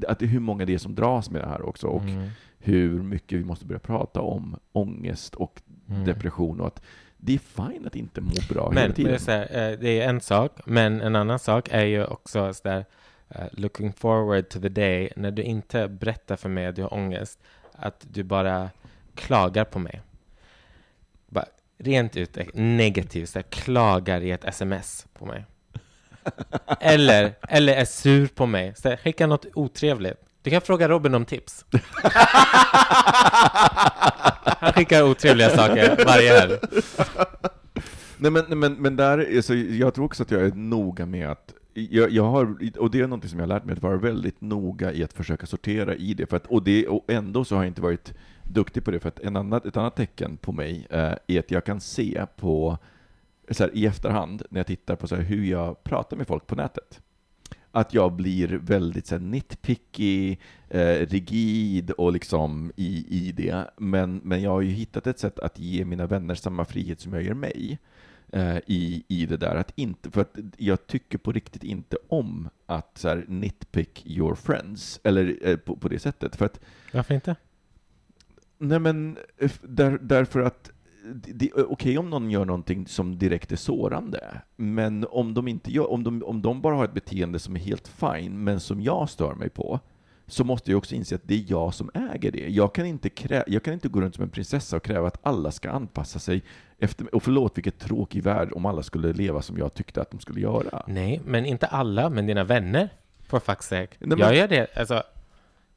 att det är hur många det är som dras med det här också, och Mm. hur mycket vi måste börja prata om ångest och Mm. depression, och att det är fine att inte må bra Men, hela men det, tiden. är här, eh, det är en sak, men en annan sak är ju också så där, eh, looking forward to the day när du inte berättar för mig att du har ångest, att du bara klagar på mig. Bara rent ut negativt, så här, klagar i ett sms på mig. [laughs] Eller, eller är sur på mig. Så här, skicka något otrevligt. Du kan fråga Robin om tips. [laughs] Han skickar otrevliga saker varje helg. Nej, men, men, men där, är- så jag tror också att jag är noga med att jag, jag har, och det är något som jag har lärt mig, att vara väldigt noga i att försöka sortera i det. För att, och, det och ändå så har jag inte varit duktig på det, för att en annat, ett annat tecken på mig eh, är att jag kan se på, så här, i efterhand, när jag tittar på så här, hur jag pratar med folk på nätet, att jag blir väldigt så här, nitpicky, eh, rigid och liksom i, i det. Men, men jag har ju hittat ett sätt att ge mina vänner samma frihet som jag ger mig i, i det där. Att inte, för att jag tycker på riktigt inte om att så här, nitpick your friends, eller eh, på, på det sättet. För att Varför inte? Nej men, eh, där, därför att det- är okej om någon gör någonting som direkt är sårande, men om de, inte gör, om, de, om de bara har ett beteende som är helt fine, men som jag stör mig på, så måste jag också inse att det är jag som äger det. Jag kan inte, krä, jag kan inte gå runt som en prinsessa och kräva att alla ska anpassa sig efter Och förlåt, vilket tråkig värld om alla skulle leva som jag tyckte att de skulle göra. Nej, men inte alla, men dina vänner, for fuck's sake. Nej, men- Jag gör det, alltså,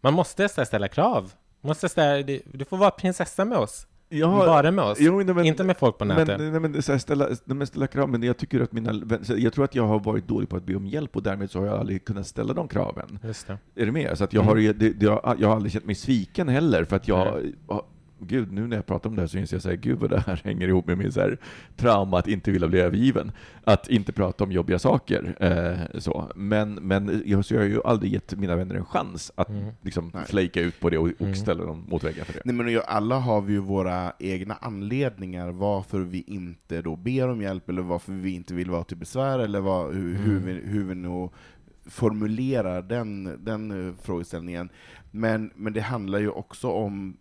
man måste stä- ställa krav. Måste ställa, du du får vara prinsessa med oss. Ja, Bara med oss. jo, nej, men- inte med folk på Men, nätet. nej, men, så här, ställa, nej, men ställa krav, men jag tycker att mina vän- så jag tror att jag har varit dålig på att be om hjälp och därmed så har jag aldrig kunnat ställa de kraven. Just det. Är du med? Så att jag, har, ju- det, det, jag, jag har aldrig känt mig sviken heller, för att jag har- Gud, nu när jag pratar om det här så inser jag så här, gud vad det här [laughs] hänger ihop med min så här, trauma att inte vilja bli övergiven. Att inte prata om jobbiga saker. Eh, så. Men, men jag, så jag har ju aldrig gett mina vänner en chans att Mm. liksom, flejka ut på det och, och Mm. ställa dem mot väggen för det. Nej, men alla har vi ju våra egna anledningar varför vi inte då ber om hjälp, eller varför vi inte vill vara till besvär, eller vad, hur, hur, Mm. vi, hur vi nu formulerar den, den eh, frågeställningen. Men, men det handlar ju också om,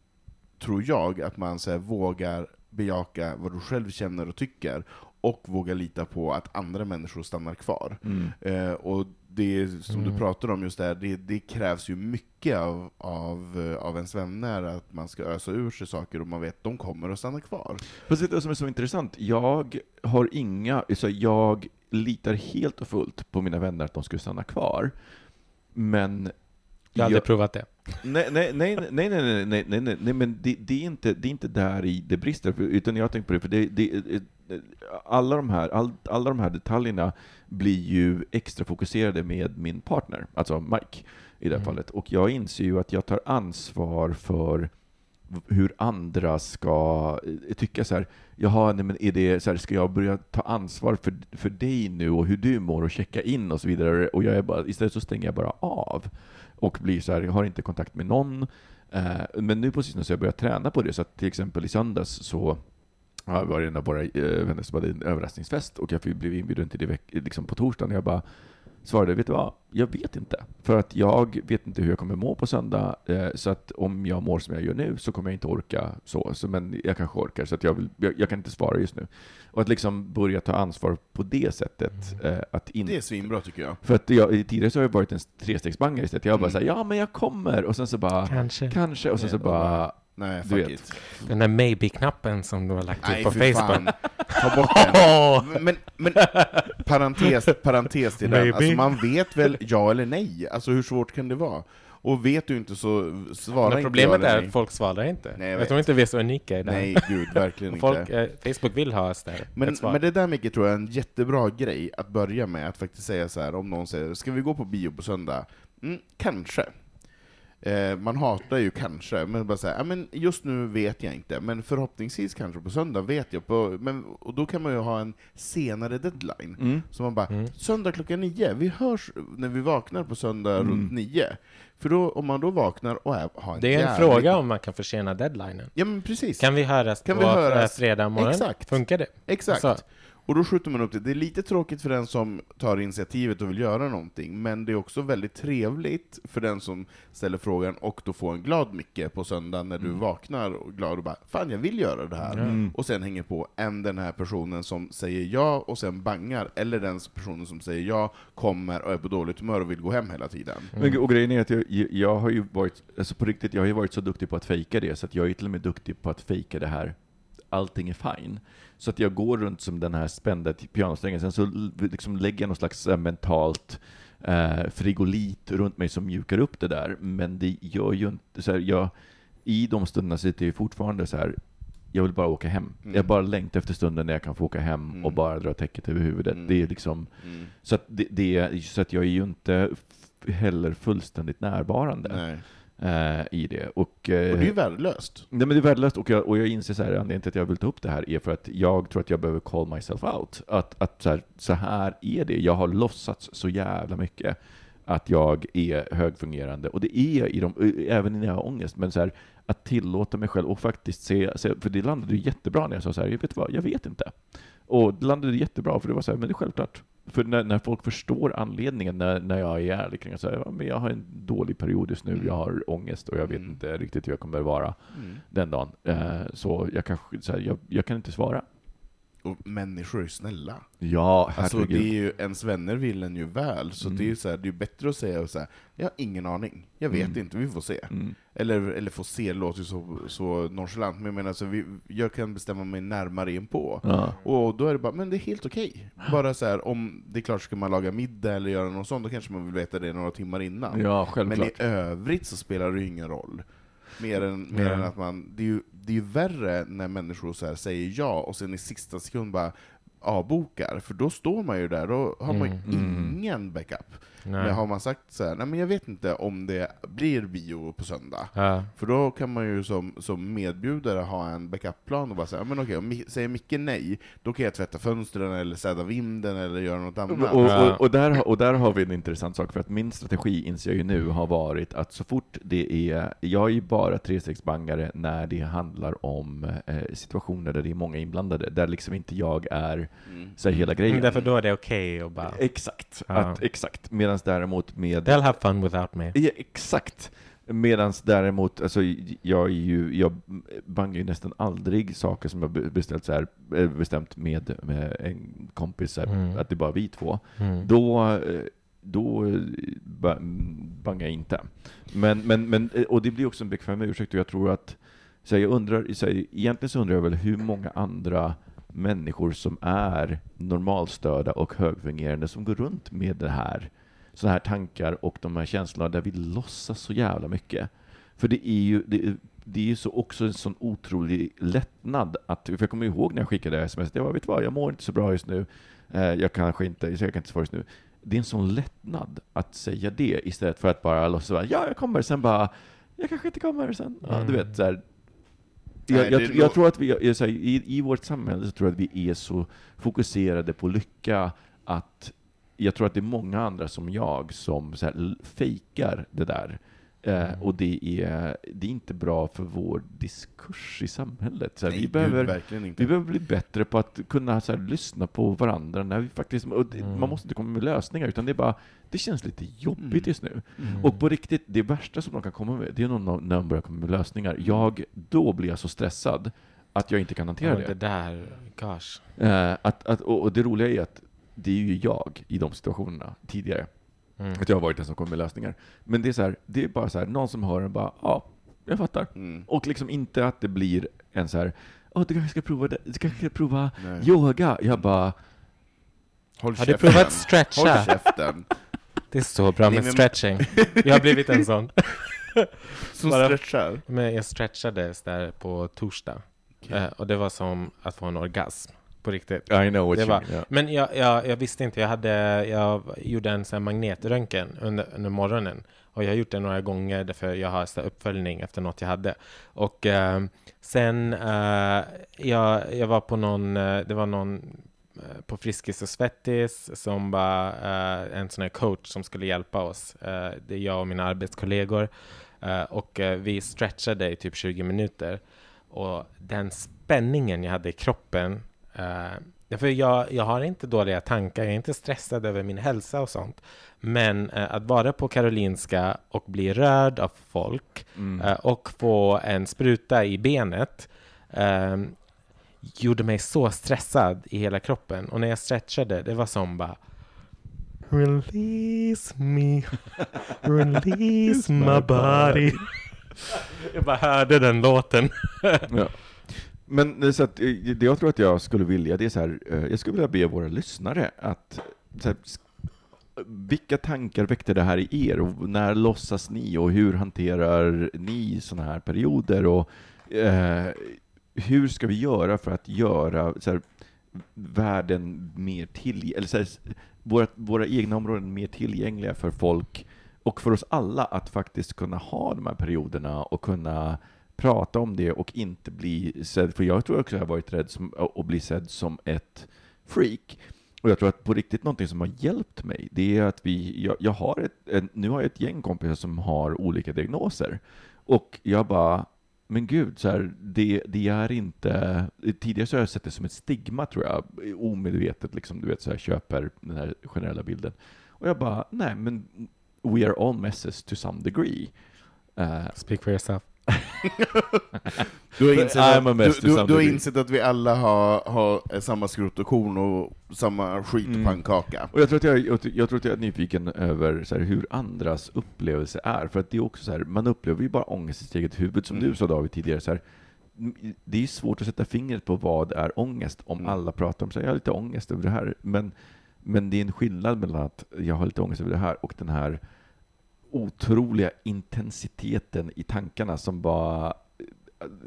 tror jag, att man så här, vågar bejaka vad du själv känner och tycker, och vågar lita på att andra människor stannar kvar. Mm. Eh, och det som du Mm. pratar om just där, det, det krävs ju mycket av, av, eh, av ens vänner, att man ska ösa ur sig saker och man vet att de kommer att stanna kvar. Du vad som är så intressant? Jag har inga, så jag litar helt och fullt på mina vänner att de skulle stanna kvar. Men Jag har aldrig provat det. Nej, nej, nej, nej, nej, nej, nej, nej, men det, det, är inte, det är inte där i det brister, utan jag tänkt på det, för det, det, alla, de här, all, alla de här detaljerna blir ju extra fokuserade med min partner, alltså Mike i det här Mm. fallet. Och jag inser ju att jag tar ansvar för hur andra ska eh, tycka så här, jaha, nej, men är det så här, ska jag börja ta ansvar för, för dig nu och hur du mår och checka in och så vidare, och jag är bara, istället så stänger jag bara av och blir så här, jag har inte kontakt med någon. Eh, men nu på sistone så har jag börjat träna på det, så att till exempel i söndags så jag var en av våra eh, vänner som hade en överraskningsfest och jag blev inbjuden till det liksom på torsdagen och jag bara svarade, vet du vad? Jag vet inte. För att jag vet inte hur jag kommer må på söndag, eh, så att om jag mår som jag gör nu så kommer jag inte orka så. så men jag kanske orkar, så att jag, vill, jag, jag kan inte svara just nu. Och att liksom börja ta ansvar på det sättet. Eh, att in, Det är svinbra tycker jag. för att jag, tidigare så har jag varit en trestegsbangare istället. Jag bara Mm. såhär, ja men jag kommer, och sen så bara, Kanske. kanske, och sen så bara, Nej, Du fuck vet. it. Den där maybe-knappen som du har lagt Nej, ut på fy Facebook. fan. Ta bort [laughs] den. Men, men parentes, parentes till den, alltså man vet väl ja eller nej? Alltså hur svårt kan det vara? Och vet du inte så svara Men inte problemet är att folk svarar inte. Nej, jag jag vet. tror inte vi är så unika i det. Nej, gud, verkligen [laughs] Folk, inte. eh, Facebook vill ha oss där. Men, men det där Micke tror jag är en jättebra grej att börja med, att faktiskt säga så här om någon säger ”Ska vi gå på bio på söndag?” mm, Kanske. Eh, man hatar ju kanske, men bara säga, men just nu vet jag inte, men förhoppningsvis kanske på söndag vet jag. På, men, och då kan man ju ha en senare deadline. mm. Så man bara, Mm. söndag klockan nio, vi hörs när vi vaknar på söndag Mm. runt nio. För då, om man då vaknar och är, har en det är en fråga om man kan försena deadlinen. Ja men precis. Kan vi höras Kan på vi höras? eh, fredag morgon? Exakt. Funkar det? Exakt. Så. Och då skjuter man upp det. Det är lite tråkigt för den som tar initiativet och vill göra någonting, men det är också väldigt trevligt för den som ställer frågan och då får en glad Micke på söndag när du Mm. vaknar och glad och bara ”Fan, jag vill göra det här” Mm. och sen hänger på än den här personen som säger ja och sen bangar, eller den personen som säger ja, kommer och är på dåligt humör och vill gå hem hela tiden. Men, och grejen är att jag, jag har ju varit, alltså på riktigt, jag har ju varit så duktig på att fejka det, så att jag är till och med duktig på att fejka det här, allting är fine. Så att jag går runt som den här spända pianosträngen, sen så liksom lägger jag någon slags eh, mentalt eh, frigolit runt mig som mjukar upp det där, men det gör ju inte, så här, jag, i de stunderna sitter jag fortfarande så här. jag vill bara åka hem. Mm. Jag bara längtar efter stunden när jag kan få åka hem Mm. och bara dra täcket över huvudet. Mm. Det är liksom, Mm. så att, det, det, så att jag är ju inte heller fullständigt närvarande. Nej. Eh, i det. Och, Och det är eh, värdelöst. Nej, men det är värdelöst och jag, och jag inser så här, anledningen till att jag vill ta upp det här är för att jag tror att jag behöver call myself out. Att, att så, här, så här är det. Jag har låtsats så jävla mycket att jag är högfungerande. Och det är i de, även när jag har ångest. Men så här, att tillåta mig själv och faktiskt se, se för det landade ju jättebra när jag sa så här, jag vet vad, jag vet inte. Och det landade jättebra, för det var så här, men det är självklart. För när, när folk förstår anledningen, när, när jag är ärlig kring att säga, ja, men jag har en dålig period just nu, jag har ångest och jag vet Mm. inte riktigt hur jag kommer vara Mm. den dagen. Eh, så jag, kanske, så här, jag, jag kan inte svara. Och människor är snälla. Ja, Alltså det är ju, ens vänner vill en ju väl, så Mm. det är ju så här, det är bättre att säga så här, jag har ingen aning, jag vet Mm. inte, vi får se. Mm. Eller, eller få se låter ju så, så nonchalant, men jag menar alltså, vi, jag kan bestämma mig närmare in på. Ja. Och då är det bara, men det är helt okej. Bara så här, om det är klart, ska man laga middag eller göra något sånt, då kanske man vill veta det några timmar innan. ja, men i övrigt så spelar det ju ingen roll. Mer än, mer än att man, det är ju, det är ju värre när människor så säger ja, och sen i sista sekund bara avbokar, för då står man ju där, då har man Mm. Mm. ingen backup. Nej. Men har man sagt så här, nej men jag vet inte om det blir bio på söndag, Ja. för då kan man ju som, som medbjudare ha en backup-plan och bara säga, men okej, om säger Micke nej, då kan jag tvätta fönstren eller städa vinden eller göra något annat. Och, och, och, där, har- och där har vi en intressant sak, för att min strategi, inser jag ju nu, har varit att så fort det är, jag är ju bara trestegsbangare när det handlar om eh, situationer där det är många inblandade, där liksom inte jag är Mm. så här, hela grejen. Men därför då är det okej att bara... Exakt, Ja. att, exakt. Medan däremot med... They'll have fun without me. Ja, exakt. Medan däremot, alltså, jag, är ju, jag bangar ju nästan aldrig saker som jag be- beställt så här, eh, bestämt med, med en kompis, här, Mm. att det är bara vi två. Mm. Då, eh, då eh, ba- bangar jag inte. Men, men, men, och det blir också en bekväm ursäkt, och jag tror att, så här, jag undrar, så här, egentligen så undrar jag väl hur många andra människor som är normalstörda och högfungerande som går runt med det här, sådana här tankar och de här känslorna där vi låtsas så jävla mycket. För det är ju, det, det är ju så också en sån otrolig lättnad att, för jag kommer ihåg när jag skickade sms, jag bara, vet du vad, jag mår inte så bra just nu, eh, jag kanske inte, jag kan inte svara just nu. Det är en sån lättnad att säga det istället för att bara låtsas ja jag kommer, sen bara, jag kanske inte kommer sen. Ja, du Mm. vet, så här, jag, jag, jag tror att vi, här, i, i vårt samhälle så tror jag att vi är så fokuserade på lycka att jag tror att det är många andra som jag som så här, fejkar det där. Eh, Mm. och det är, det är inte bra för vår diskurs i samhället. Så här, Nej, vi, behöver, vi behöver bli bättre på att kunna så här, lyssna på varandra när vi faktiskt, och det, Mm. man måste inte komma med lösningar, utan det är bara, det känns lite jobbigt Mm. just nu. Mm. Och på riktigt, det värsta som de kan komma med, det är nog när de börjar komma med lösningar. Jag, då blir jag så stressad att jag inte kan hantera Ja, det. det där, gosh. Eh, att, att, och, och det roliga är att det är ju jag i de situationerna tidigare. Mm. Att jag har varit den som kommer med lösningar. Men det är så här, det är bara så här, någon som hör den bara, ja, jag fattar. Mm. Och liksom inte att det blir en så här, åh, du kanske ska prova det, du kanske ska prova Nej. yoga. Jag bara, Håll Har du provat stretcha? Håll käften. Det är så bra med stretching. Jag har blivit en sån. [laughs] Som Bara- stretchar. Men jag stretchades där på torsdag. Okej. Eh, och det var som att få en orgasm. På riktigt. I know what you mean. Ja. Men jag, jag, jag visste inte, jag, hade, jag gjorde en sån magnetröntgen under, under morgonen. Och jag har gjort det några gånger därför jag har så uppföljning efter något jag hade. Och eh, sen, eh, jag, jag var på någon, eh, det var någon eh, på Friskis och Svettis som var eh, en sån här coach som skulle hjälpa oss. Eh, det är jag och mina arbetskollegor. Och vi stretchade i typ 20 minuter. Och den spänningen jag hade i kroppen Uh, för jag, jag har inte dåliga tankar, jag är inte stressad över min hälsa och sånt. Men eh, att vara på Karolinska och bli rörd av folk Mm. eh, och få en spruta i benet gjorde mig så stressad i hela kroppen. Och när jag stretchade, det var som bara Release me, [laughs] release my body. jag bara hörde den låten. Ja. Men eh, så att, eh, det jag tror att jag skulle vilja, det är så här, eh, jag skulle vilja be våra lyssnare att så här, vilka tankar väckte det här i er? Och när låtsas ni och hur hanterar ni sådana här perioder? Och eh, hur ska vi göra för att göra så här, världen mer tillgänglig, eller så här, våra, våra egna områden mer tillgängliga för folk och för oss alla att faktiskt kunna ha de här perioderna och kunna prata om det och inte bli sedd, för jag tror också jag har varit rädd som, att bli sedd som ett freak. Och jag tror att på riktigt någonting som har hjälpt mig, det är att vi, jag, jag har ett, en, nu har jag ett gäng kompisar som har olika diagnoser. Och jag bara, men gud, så här, det, det är inte... Tidigare så har jag sett det som ett stigma, tror jag, omedvetet, liksom, du vet, så här, köper den här generella bilden. Och jag bara, nej, men we are all messes to some degree. Uh, Speak for yourself. Du har insett, I'm att, du, du, du har insett att vi alla har, har samma skrot och korn och samma skitpannkaka. Och jag tror att jag, jag, jag tror att jag är nyfiken över så här, hur andras upplevelse är, för att det är också så här, man upplever ju bara ångest i sitt eget huvud, som Mm. du sa David tidigare, så här, det är svårt att sätta fingret på vad är ångest, om Mm. alla pratar om så här, jag har lite ångest över det här, men, men det är en skillnad mellan att jag har lite ångest över det här och den här otroliga intensiteten i tankarna som bara,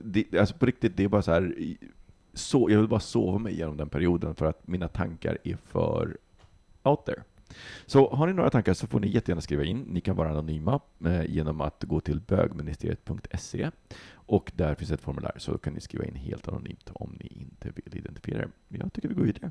det, alltså på riktigt, det är bara så här, så, jag vill bara sova mig igenom den perioden för att mina tankar är för out there. Så har ni några tankar så får ni jättegärna skriva in. Ni kan vara anonyma eh, genom att gå till bögministeriet.se och där finns ett formulär så kan ni skriva in helt anonymt om ni inte vill identifiera er. Jag tycker vi går vidare.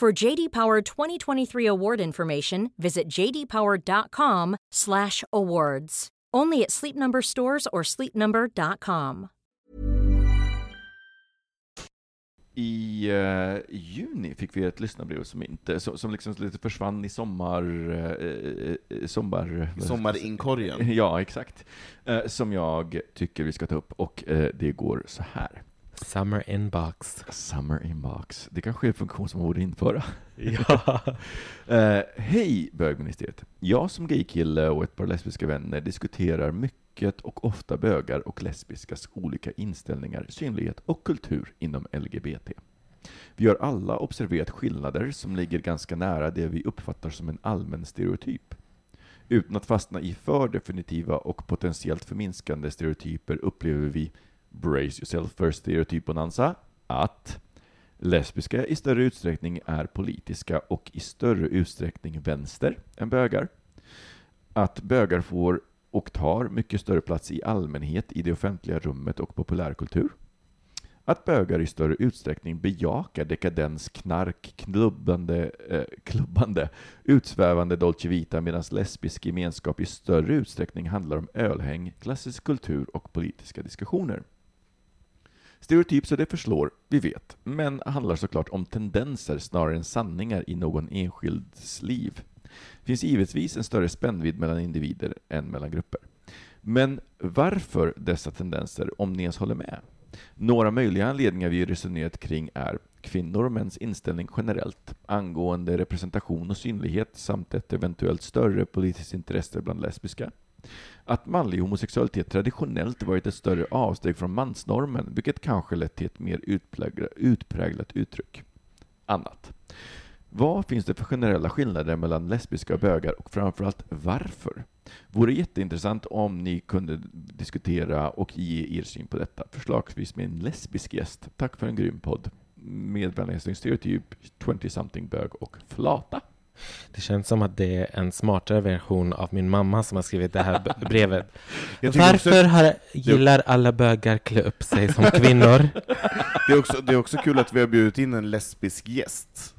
For JD Power 2023 award information, visit jdpower.com/awards. Only at Sleep Number stores or sleepnumber.com. I eh, juni fick vi ett lyssnarbrev som inte, som, som liksom lite försvann i sommar... eh, sommar... Sommarinkorgen. [laughs] Ja, exakt. Eh, som jag tycker vi ska ta upp, och det går så här. Summer inbox. Summer inbox. Det kanske är en funktion som man borde införa. [laughs] Ja. [laughs] Eh, Hej bögministeriet. Jag som gaykille och ett par lesbiska vänner diskuterar mycket och ofta bögar och lesbiskas olika inställningar, synlighet och kultur inom LGBT. Vi har alla observerat skillnader som ligger ganska nära det vi uppfattar som en allmän stereotyp. Utan att fastna i för definitiva och potentiellt förminskande stereotyper upplever vi, brace yourself for Stereotyp Bonanza att lesbiska i större utsträckning är politiska och i större utsträckning vänster än bögar. Att bögar får och tar mycket större plats i allmänhet i det offentliga rummet och populärkultur. Att bögar i större utsträckning bejakar dekadens, knark, klubbande, eh, klubbande utsvävande Dolce Vita medan lesbisk gemenskap i större utsträckning handlar om ölhäng, klassisk kultur och politiska diskussioner. Stereotyp så det förslår, vi vet, men handlar såklart om tendenser snarare än sanningar i någon enskilds liv. Det finns givetvis en större spännvidd mellan individer än mellan grupper. Men varför dessa tendenser, om ni ens håller med? Några möjliga anledningar vi resonerat kring är kvinnor och mäns inställning generellt angående representation och synlighet samt ett eventuellt större politiskt intresse bland lesbiska. Att manlig homosexualitet traditionellt varit ett större avsteg från mansnormen, vilket kanske lett till ett mer utpräglat uttryck. Annat. Vad finns det för generella skillnader mellan lesbiska och bögar och framförallt varför? Vore jätteintressant om ni kunde diskutera och ge er syn på detta, förslagsvis med en lesbisk gäst. Tack för en grym podd. Med vänliga stereotyp, 20-something bög och flata. Det känns som att det är en smartare version av min mamma som har skrivit det här [laughs] brevet. Varför också- har, gillar alla bögar klä upp sig som kvinnor? [laughs] Det är, också, det är också kul att vi har bjudit in en lesbisk gäst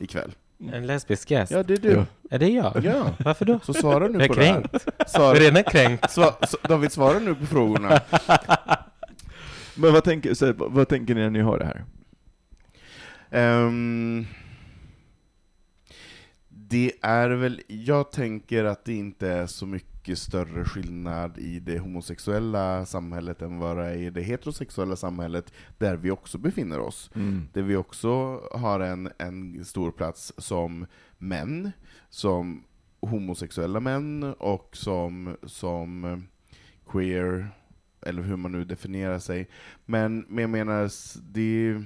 ikväll. En lesbisk gäst? Ja, det är du. Ja. Är det jag? Ja, Varför då? så svara nu Jag är på det här. Svara, Jag är redan kränkt. sva, David, svara nu på frågorna. [laughs] Men vad tänker, så, vad, tänker ni när ni hör det här? Ehm, det är väl, jag tänker att det inte är så mycket större skillnad i det homosexuella samhället än vad det är i det heterosexuella samhället, där vi också befinner oss. Där vi också har en, en stor plats som män, som homosexuella män och som, som queer, eller hur man nu definierar sig. Men, men jag menar, det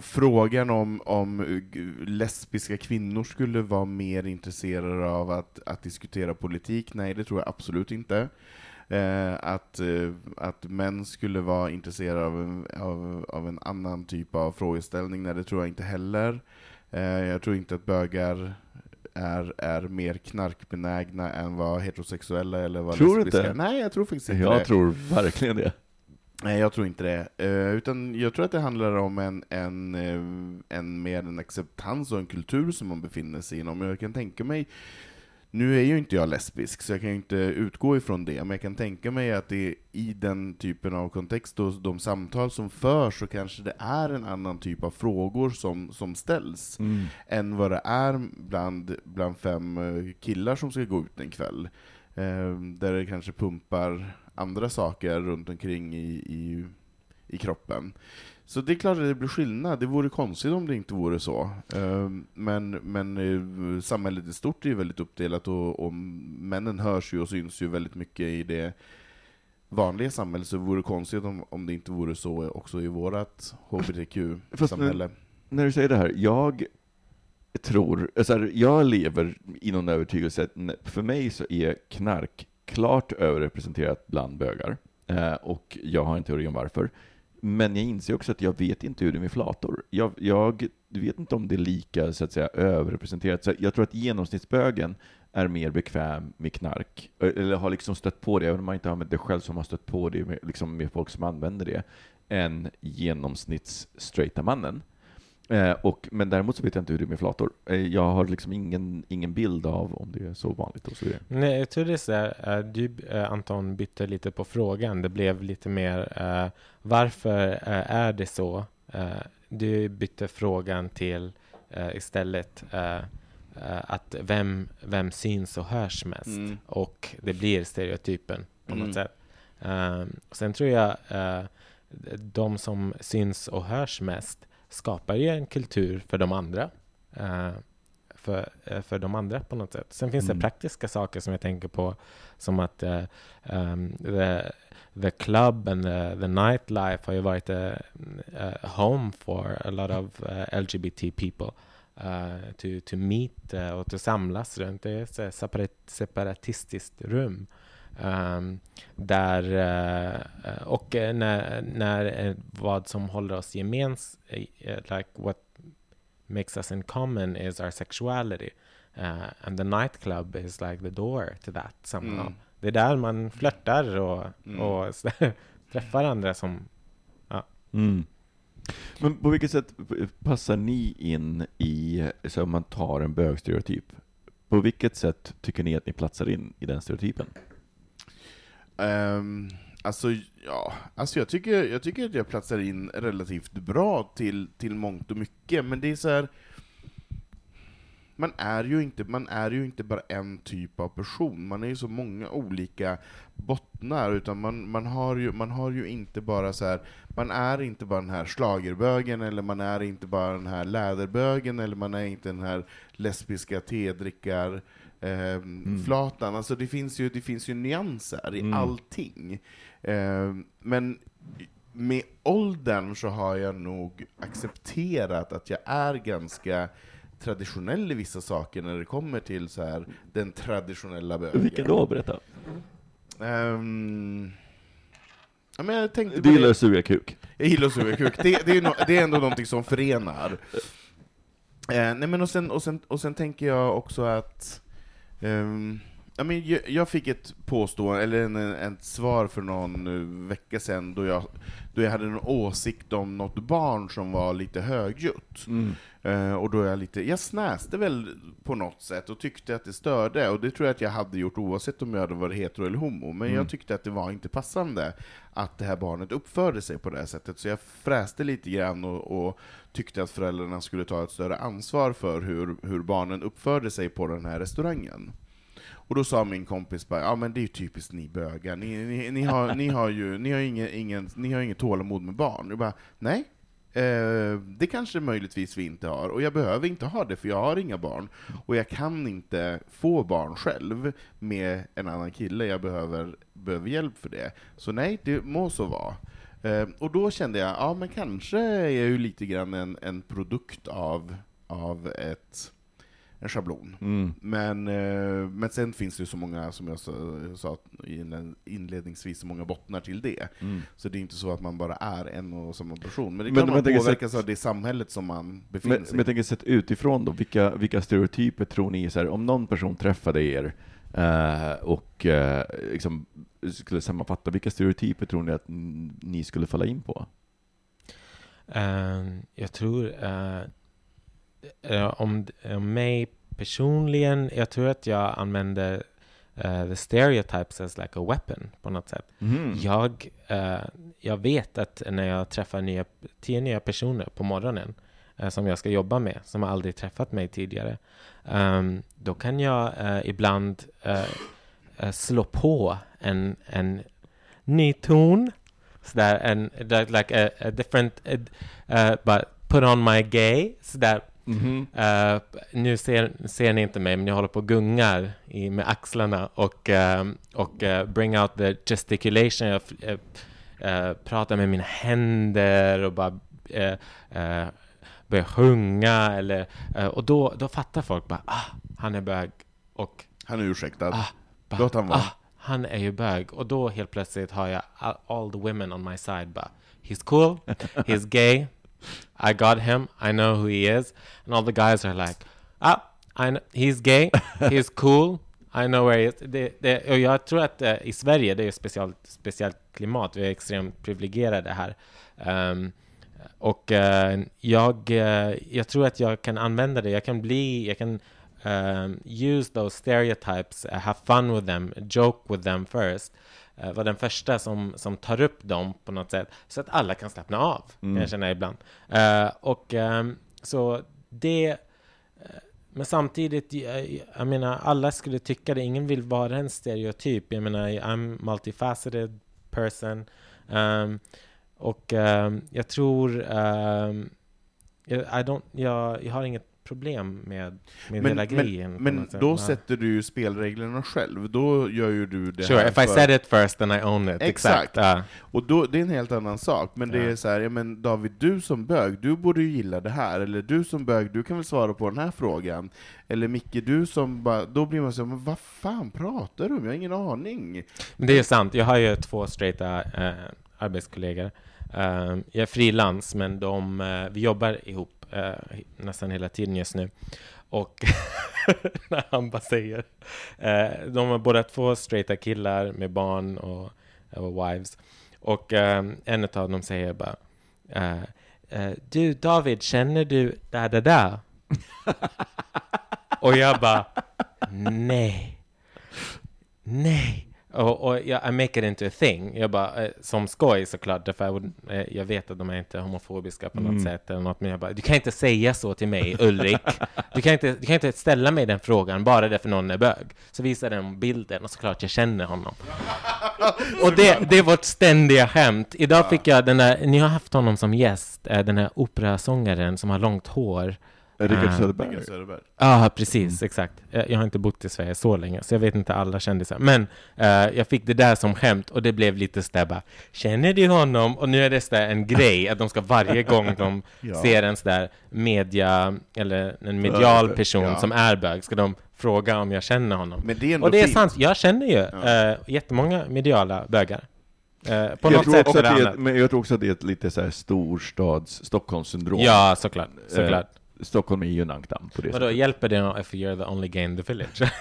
frågan om, om lesbiska kvinnor skulle vara mer intresserade av att, att diskutera politik, nej det tror jag absolut inte. Eh, att, eh, att män skulle vara intresserade av en, av, av en annan typ av frågeställning, nej det tror jag inte heller. Eh, jag tror inte att bögar är, är mer knarkbenägna än vad heterosexuella eller vad Tror du lesbiska inte? Nej, jag tror faktiskt inte Jag det. tror verkligen det. Nej, jag tror inte det. Eh, utan jag tror att det handlar om en, en, eh, en mer en acceptans och en kultur som man befinner sig inom. Jag kan tänka mig, nu är ju inte jag lesbisk, så jag kan ju inte utgå ifrån det, men jag kan tänka mig att det i den typen av kontext och de samtal som förs, så kanske det är en annan typ av frågor som, som ställs, än vad det är bland, bland fem eh, killar som ska gå ut en kväll. Där det kanske pumpar andra saker runt omkring i, i, i kroppen. Så det är klart att det blir skillnad, det vore konstigt om det inte vore så. Ehm, men, men eh, samhället i stort är ju väldigt uppdelat och, och männen hörs ju och syns ju väldigt mycket i det vanliga samhället, så det vore konstigt om, om det inte vore så också i vårt hbtq-samhälle. När du säger det här, jag tror, alltså här, jag lever i någon övertygelse att för mig så är knark klart överrepresenterat bland bögar. Eh, och jag har en teori om varför. Men jag inser också att jag vet inte hur det är med flator. Jag, jag vet inte om det är lika så att säga överrepresenterat. Så jag tror att genomsnittsbögen är mer bekväm med knark, eh, eller har liksom stött på det, även om man inte har använt det själv, som har stött på det med, liksom med folk som använder det, än genomsnitts-straighta mannen. Eh, och, men däremot så vet jag inte hur det är med flator. Eh, jag har liksom ingen, ingen bild av om det är så vanligt och så vidare. Nej, jag tror det är så här, eh, du Anton bytte lite på frågan. Det blev lite mer eh, varför är det så? Du bytte frågan till istället att vem, vem syns och hörs mest? Mm. Och det blir stereotypen på Mm. något sätt. Sen tror jag uh, de som syns och hörs mest skapar ju en kultur för de andra. eh, för, eh, för de andra på något sätt. Sen finns Mm. det praktiska saker som jag tänker på som att eh, um, the, the club and the, the nightlife har ju varit a, a home for a lot of eh, LGBT people. Uh, to, to meet eh, och att samlas runt. Det är ett separatistiskt rum. Um, där, uh, och eh, när, när eh, vad som håller oss gemens, like what makes us in common is our sexuality. Uh, and the nightclub is like the door to that somehow. Mm. Det är där man flörtar och, Mm. och [laughs] träffar andra som Mm. Men på vilket sätt passar ni in i, så om man tar en bögstereotyp, på vilket sätt tycker ni att ni platsar in i den stereotypen? Um, alltså, ja, alltså jag, tycker, jag tycker att jag platsar in relativt bra till, till mångt och mycket, men det är så här. Man är, ju inte, man är ju inte bara en typ av person, man är ju så många olika bottnar, utan man, man, har, ju, man har ju inte bara så här. man är inte bara den här slagerbögen eller man är inte bara den här läderbögen, eller man är inte den här lesbiska tedrickar, eh, flatan. Alltså det finns ju, det finns ju nyanser i Mm. allting. Eh, men med åldern så har jag nog accepterat att jag är ganska traditionell i vissa saker när det kommer till så här, den traditionella bögen. Vilka då? Berätta. Ehm, ja, men jag tänkte Du gillar det. att suga kuk? Jag gillar att suga kuk. Det, det, är no, det är ändå någonting som förenar. Eh, nej men och sen, och, sen, och sen tänker jag också att Um, ja, men jag, fick ett påstående, eller en, ett svar för någon eh, vecka sedan då jag, då jag hade en åsikt om något barn som var lite högljutt. Eh, och då jag lite, jag snäste väl på något sätt och tyckte att det störde, och det tror jag att jag hade gjort oavsett om jag hade varit hetero eller homo, men jag tyckte att det var inte passande att det här barnet uppförde sig på det här sättet, så jag fräste lite grann och, och tyckte att föräldrarna skulle ta ett större ansvar för hur, hur barnen uppförde sig på den här restaurangen. Och då sa min kompis bara, ja men det är ju typiskt ni bögar, ni, ni, ni, har, ni har ju ni har ingen, ingen, ni har inget tålamod med barn. Jag bara, nej, Eh, det kanske möjligtvis vi inte har, och jag behöver inte ha det för jag har inga barn. Och jag kan inte få barn själv med en annan kille, jag behöver, behöver hjälp för det. Så nej, det må så vara. Eh, och då kände jag, ja men kanske är jag ju lite grann en, en produkt av, av ett, en schablon. Mm. Men, eh, men sen finns det ju så många, som jag sa, sa inled- inledningsvis, så många bottnar till det. Mm. Så det är inte så att man bara är en och samma person. Men det kan men man påverkas av det samhället som man befinner Men, sig men jag tänker sett utifrån då, vilka, vilka stereotyper tror ni, så här, om någon person träffade er eh, och eh, liksom, skulle sammanfatta, vilka stereotyper tror ni att ni skulle falla in på? Ehm, jag tror eh, eh, om, om mig personligen, jag tror att jag använder eh, the stereotypes as like a weapon på något sätt. Mhm. Jag, eh, jag vet att när jag träffar nya, tio nya personer på morgonen eh, som jag ska jobba med, som har aldrig träffat mig tidigare, ehm, då kan jag eh, ibland eh, eh, slå på en, en ny ton, sådär, en, like a, a different, uh, but put on my gay, sådär, Mhm. Eh, nu ser, ser ni inte mig, men jag håller på och gungar i, med axlarna och, eh, och eh, bring out the gesticulation. Jag pratar med mina händer och bara börjar sjunga. Eller, och då, då fattar folk bara, ah, han är bög. Och Han är ursäktad. ah, bara, Låt han vara. ah, han är ju bög. Och då helt plötsligt har jag all, all the women on my side bara, he's cool, he's gay, I got him, I know who he is. And all the guys are like, ah, I know, he's gay, he's [laughs] cool, I know where he is. Det, det, och jag tror att eh, i Sverige, det är ett speciellt, speciellt klimat, vi är extremt privilegierade här. Ehm, och eh, jag, eh, jag tror att jag kan använda det, jag kan bli, jag kan um, use those stereotypes, uh, have fun with them, joke with them first. Uh, var den första som, som tar upp dem på något sätt, så att alla kan slappna av, kan jag känna ibland. Uh, och ehm, så det... eh, Men samtidigt, jag, jag menar, alla skulle tycka det. Ingen vill vara en stereotyp. Jag menar, I'm multifaceted person. Ehm, och ehm, jag tror... jag, I don't, jag, jag har inget problem med, med hela grejen. men sätt. då sätter du ju spelreglerna själv, då gör ju du det Sure, if I said it first then I own it. Exakt. Exakt. ja. Och då, det är en helt annan sak, men det är så här, ja men David, du som bög, du borde ju gilla det här, eller du som bög, du kan väl svara på den här frågan, eller Micke, du som bara, då blir man så här, men vad fan pratar du om? Jag har ingen aning. Men det är sant. Jag har ju två straighta eh, arbetskollegor. Eh, jag är frilans, men de, eh, vi jobbar ihop eh, nästan hela tiden just nu. Och [laughs] när han bara säger... Eh, de var båda två straighta killar med barn och, eh, och wives. Och eh, en av dem säger bara eh, eh, Du David, känner du da da da? och jag bara Nej. Nej. Och, och jag, I make it into a thing. Jag bara, eh, som skoj såklart, därför jag, eh, jag vet att de är inte homofobiska på något sätt eller något, men jag bara, du kan inte säga så till mig, Ulrik. Du kan inte, du kan inte ställa mig den frågan bara därför någon är bög. Så visar den bilden och såklart jag känner honom. [laughs] Och det, det är vårt ständiga skämt. Idag fick jag den där, ni har haft honom som gäst, eh, den här operasångaren som har långt hår. Rickard Ah. Söderberg. Ja, precis, exakt. Jag, jag har inte bott i Sverige så länge, så jag vet inte alla kändisar. Men eh, jag fick det där som skämt och det blev lite sådär bara, känner du honom? Och nu är det sådär en grej att de ska varje [laughs] gång de Ja. ser en sådär media, eller en medial person ja. som är bög, ska de fråga om jag känner honom. Men det är ändå Och det är fint. sant, jag känner ju Ja. eh, jättemånga mediala bögar. Eh, på jag något tror sätt också att det är, annat. ett- men jag tror också att det är ett lite så här storstads Stockholmssyndrom. Ja, såklart. såklart. Eh, Stockholm är ju en ankdamm på det Vadå, sättet. hjälper det if you're the only gay in the village? [laughs]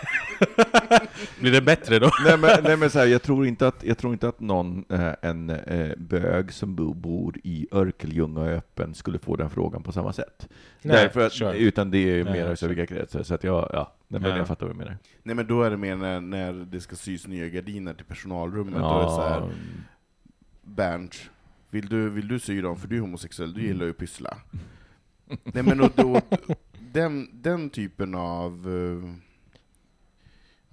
Blir det bättre då? nej men, nej, men så här, jag, tror inte att, jag tror inte att någon, eh, en eh, bög som bo, bor i är öppen skulle få den frågan på samma sätt. Nej, Därför att, sure. Utan det är Nej, mer sure. så vilka kretsar, så att jag, ja, nej, men Ja. jag fattar vad du menar. Nej men då är det mer när, när det ska sys nya gardiner till personalrummet, då är det så här, Ja, Bernt, vill du, vill du sy dem? För du är homosexuell, du gillar ju att pyssla. Nej men och då, den, den typen av, eh,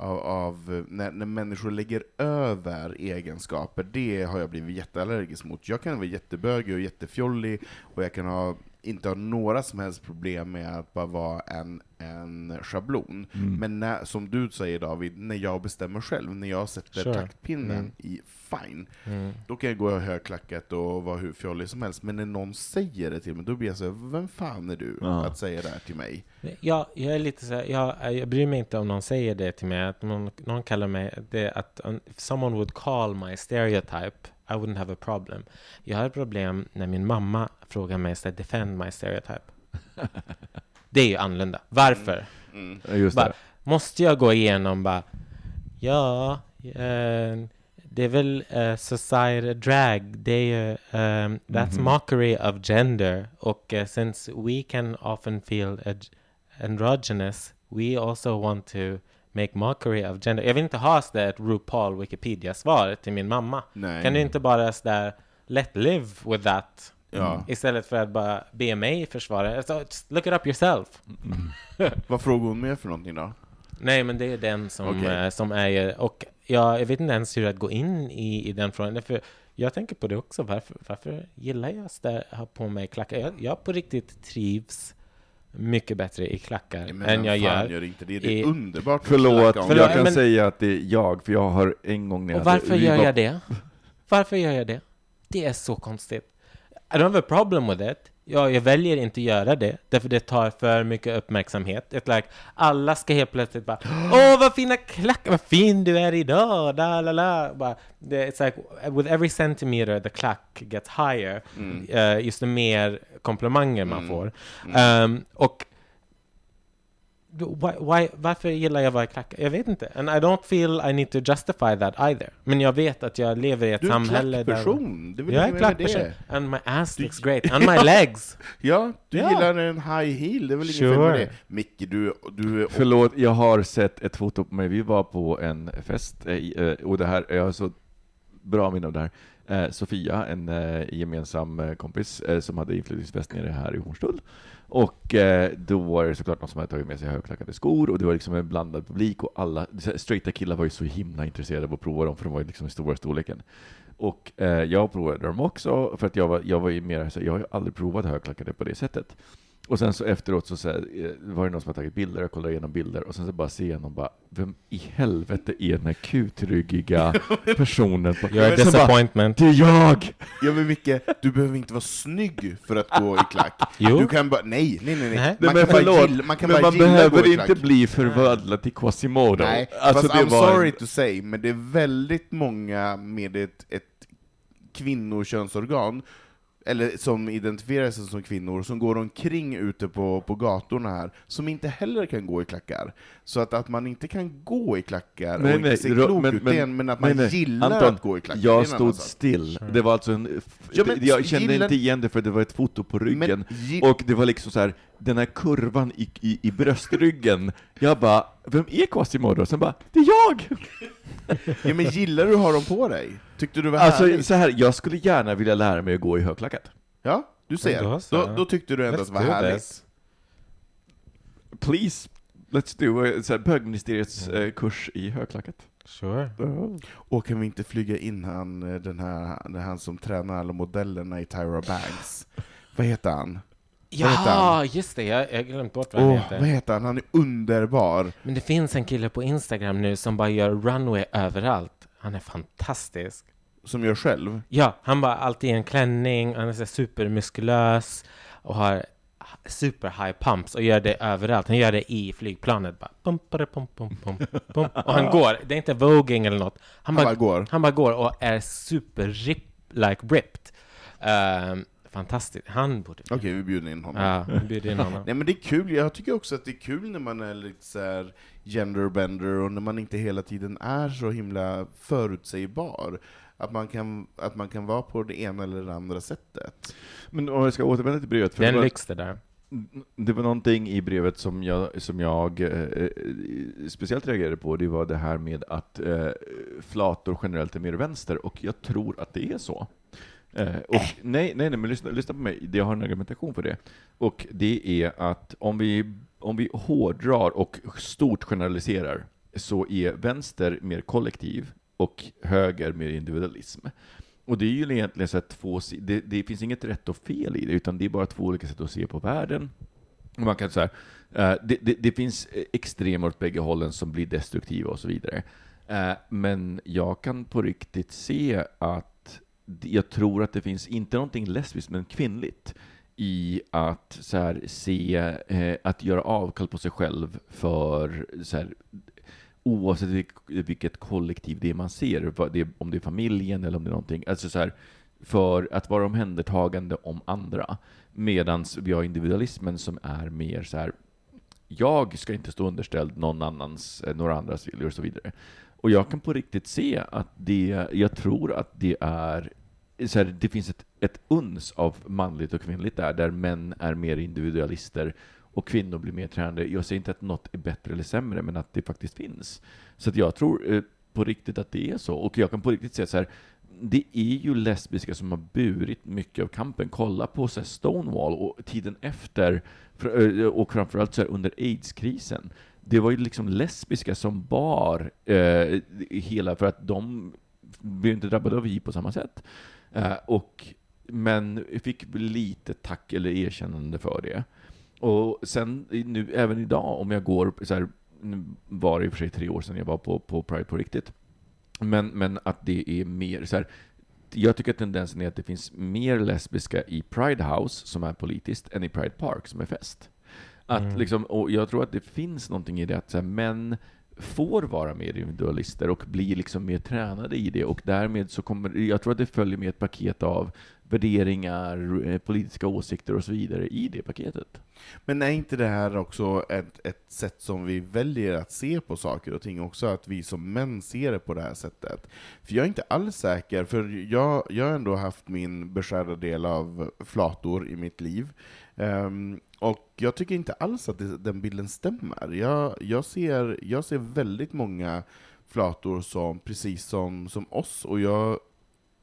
av, av när, när människor lägger över egenskaper, det har jag blivit jätteallergisk mot. Jag kan vara jättebögig och jättefjollig, och jag kan ha, inte ha några som helst problem med att bara vara en, en schablon. mm. Men när, som du säger David, när jag bestämmer själv, när jag sätter Sure. taktpinnen Mm. i fine, Mm. då kan jag gå högklackat och vara hur fjollig som helst, men när någon säger det till mig, då blir jag så här, vem fan är du Ja. att säga det här till mig? Ja, jag är lite så här, jag, jag bryr mig inte om någon säger det till mig, att någon, någon kallar mig det, att um, someone would call my stereotype, I wouldn't have a problem. Jag har ett problem när min mamma frågar mig, så defend my stereotype. [laughs] det är ju annorlunda. Varför? Mm. Just Bara, det. måste jag gå igenom bara, ja, eh, det är väl uh, society drag, det är ju, um, that's Mhm. mockery of gender, och uh, since we can often feel ad- androgynous, we also want to make mockery of gender. Jag vill inte ha sådär ett RuPaul Wikipedia-svar till min mamma. Nej. Kan du inte bara sådär, let live with that? Ja. Istället för att bara be mig försvara. Alltså, just look it up yourself. [laughs] Vad frågar hon mer för någonting då? Nej, men det är den som, Okej. eh, som är... Och jag, jag vet inte ens hur att gå in i, i den frågan. För jag tänker på det också. Varför, varför gillar jag att ha på mig klackar? Jag, jag på riktigt trivs mycket bättre i klackar men än jag fan gör. inte det? Det är i- underbart Förlåt, Förlåt, jag kan men- säga att det är jag, för jag har en gång när jag Och varför gör jag det? Varför gör jag det? Det är så konstigt. I don't have a problem with it. Ja, jag väljer inte göra det, därför det tar för mycket uppmärksamhet. It's like, alla ska helt plötsligt bara Åh, vad fina klackar, vad fin du är idag, da la la. Bara, det, it's like, with every centimeter the klack gets higher, Mm. eh, just mer komplimanger man Mm. får. Um, och why, why, varför gillar jag att vara i klackar? Jag vet inte. And I don't feel I need to justify that either. Men jag vet att jag lever i ett Du är en samhälle där... klackperson, det är väl Jag är en klackperson. det? And my ass Du- looks great. And my [laughs] legs. Ja, du Ja. gillar en high heel, det är väl inget fel med det? Micke, du, du är... Förlåt, jag har sett ett foto på mig. Vi var på en fest, eh, eh, och det här, jag har så bra minne av det här. Eh, Sofia, en gemensam kompis, som hade inflyttningsfest nere här i Hornstull. Och eh, då var det såklart någon som hade tagit med sig högklackade skor, och det var liksom en blandad publik, och alla straighta killar var ju så himla intresserade av att prova dem, för de var ju liksom i stora storleken. Och eh, jag provade dem också, för att jag var, jag var ju mer så jag har ju aldrig provat högklackade på det sättet. Och sen så efteråt så, så här, eh, var det någon som hade tagit bilder, jag kollade igenom bilder, och sen så bara ser jag någon bara, vem i helvete är den här kutryggiga [laughs] personen? På? You're a Sen bara, disappointment. det är jag! Ja men Micke, du behöver inte vara snygg för att gå i klack. Jo. Du kan bara, nej, nej, nej, nej. Nej. Man Nej, men kan bara gilla, man kan men bara man behöver inte klack. bli förvandlad till Quasimodo. Nej, Alltså, fast det I'm var- sorry to say, men det är väldigt många med ett, ett kvinnokönsorgan, eller som identifierar sig som kvinnor, som går omkring ute på, på gatorna här, som inte heller kan gå i klackar. Så att, att man inte kan gå i klackar Nej, och inte se klok men- ut, är en- men- men att man nej, nej. gillar Anton, att gå i klackar, Jag stod sak. still. Det var alltså en... Ja, men jag kände gillar- inte igen det för det var ett foto på ryggen. Men Och det var liksom så här, den här kurvan i, i, i bröstryggen. Jag bara, vem är Quasimodo? Sen bara, det är jag! Ja, men gillar du att ha dem på dig? Tyckte du var Alltså härligt? så här, jag skulle gärna vilja lära mig att gå i högklackat. Ja, du ser. då. Då, då tyckte du ändå att det var härligt. this. Please, let's do a bögministeriets eh, kurs i högklackat. Sure. Och kan vi inte flyga in han, eh, den här, den här som tränar alla modellerna i Tyra Banks? Vad heter han? Ja, just det. Jag har glömt bort vad han vad heter. heter han? Han är underbar. Men det finns en kille på Instagram nu som bara gör runway överallt. Han är fantastisk. Som gör själv. Ja, han bara alltid i en klänning, han är så supermuskulös och har super high pumps och gör det överallt. Han gör det i flygplanet bara. Pum, pum, pum, pum. Och han går, det är inte voging eller något. Han, Han bara, bara går. han bara går och är super rip, like ripped. Ehm, fantastiskt. Han borde... Okej, vi bjuder in honom. Ja, vi bjuder in honom. [laughs] Nej men det är kul, jag tycker också att det är kul när man är lite så här genderbender och när man inte hela tiden är så himla förutsägbar. Att man kan, att man kan vara på det ena eller det andra sättet. Men om jag ska återvända till brevet. För Det är det, en var, lyx det där. det var någonting i brevet som jag, som jag eh, eh, speciellt reagerade på. Det var det här med att eh, flator generellt är mer vänster, och jag tror att det är så. Eh, och, nej, nej, nej, men lyssna, lyssna på mig. Jag har en argumentation för det. Och det är att om vi, om vi hårdrar och stort generaliserar, så är vänster mer kollektiv och höger mer individualism. Och det är ju egentligen så att två, det, det finns inget rätt och fel i det, utan det är bara två olika sätt att se på världen. Man kan säga, det, det, det finns extremer åt bägge hållen som blir destruktiva och så vidare. Eh, Men jag kan på riktigt se att jag tror att det finns, inte någonting lesbiskt, men kvinnligt i att så här, se, eh, att göra avkall på sig själv för så här, oavsett vilk, vilket kollektiv det är man ser, det om det är familjen eller om det är någonting, alltså så här, för att vara omhändertagande om andra. Medan vi har individualismen som är mer så här, jag ska inte stå underställd någon annans, eh, några andras viljor och så vidare. Och jag kan på riktigt se att det, jag tror att det är, så här, det finns ett, ett uns av manligt och kvinnligt där, där män är mer individualister och kvinnor blir mer tränade. Jag säger inte att något är bättre eller sämre, men att det faktiskt finns. Så att jag tror eh, på riktigt att det är så. Och jag kan på riktigt säga så här, det är ju lesbiska som har burit mycket av kampen. Kolla på så här Stonewall och tiden efter, eh, och framförallt så här under aids-krisen. Det var ju liksom lesbiska som bar eh, hela, för att de blev inte drabbade av hiv på samma sätt. Eh, och, men fick lite tack eller erkännande för det. Och sen nu, även idag, om jag går så här, nu var det i och för sig tre år sedan jag var på, på Pride på riktigt, men, men att det är mer så här, jag tycker att tendensen är att det finns mer lesbiska i Pride House, som är politiskt, än i Pride Park, som är fest. Att Mm. liksom, och jag tror att det finns någonting i det att så här, män får vara mer individualister och blir liksom mer tränade i det och därmed så kommer, jag tror att det följer med ett paket av värderingar, eh, politiska åsikter och så vidare i det paketet. Men är inte det här också ett, ett sätt som vi väljer att se på saker och ting också, att vi som män ser det på det här sättet? För jag är inte alls säker, för jag, jag har ändå haft min beskärda del av flator i mitt liv. Um, och jag tycker inte alls att det, den bilden stämmer. Jag, jag, ser, jag ser väldigt många flator som precis som, som oss, och jag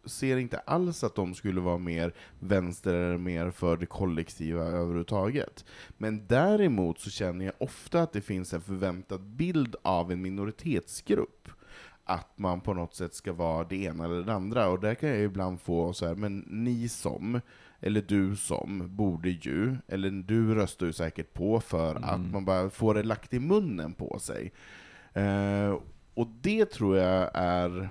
ser inte alls att de skulle vara mer vänster eller mer för det kollektiva överhuvudtaget. Men däremot så känner jag ofta att det finns en förväntad bild av en minoritetsgrupp. Att man på något sätt ska vara det ena eller det andra, och där kan jag ibland få så här, men ni som, eller du som, borde ju, eller du röstar ju säkert på för att man bara får det lagt i munnen på sig. Eh, och det tror jag är,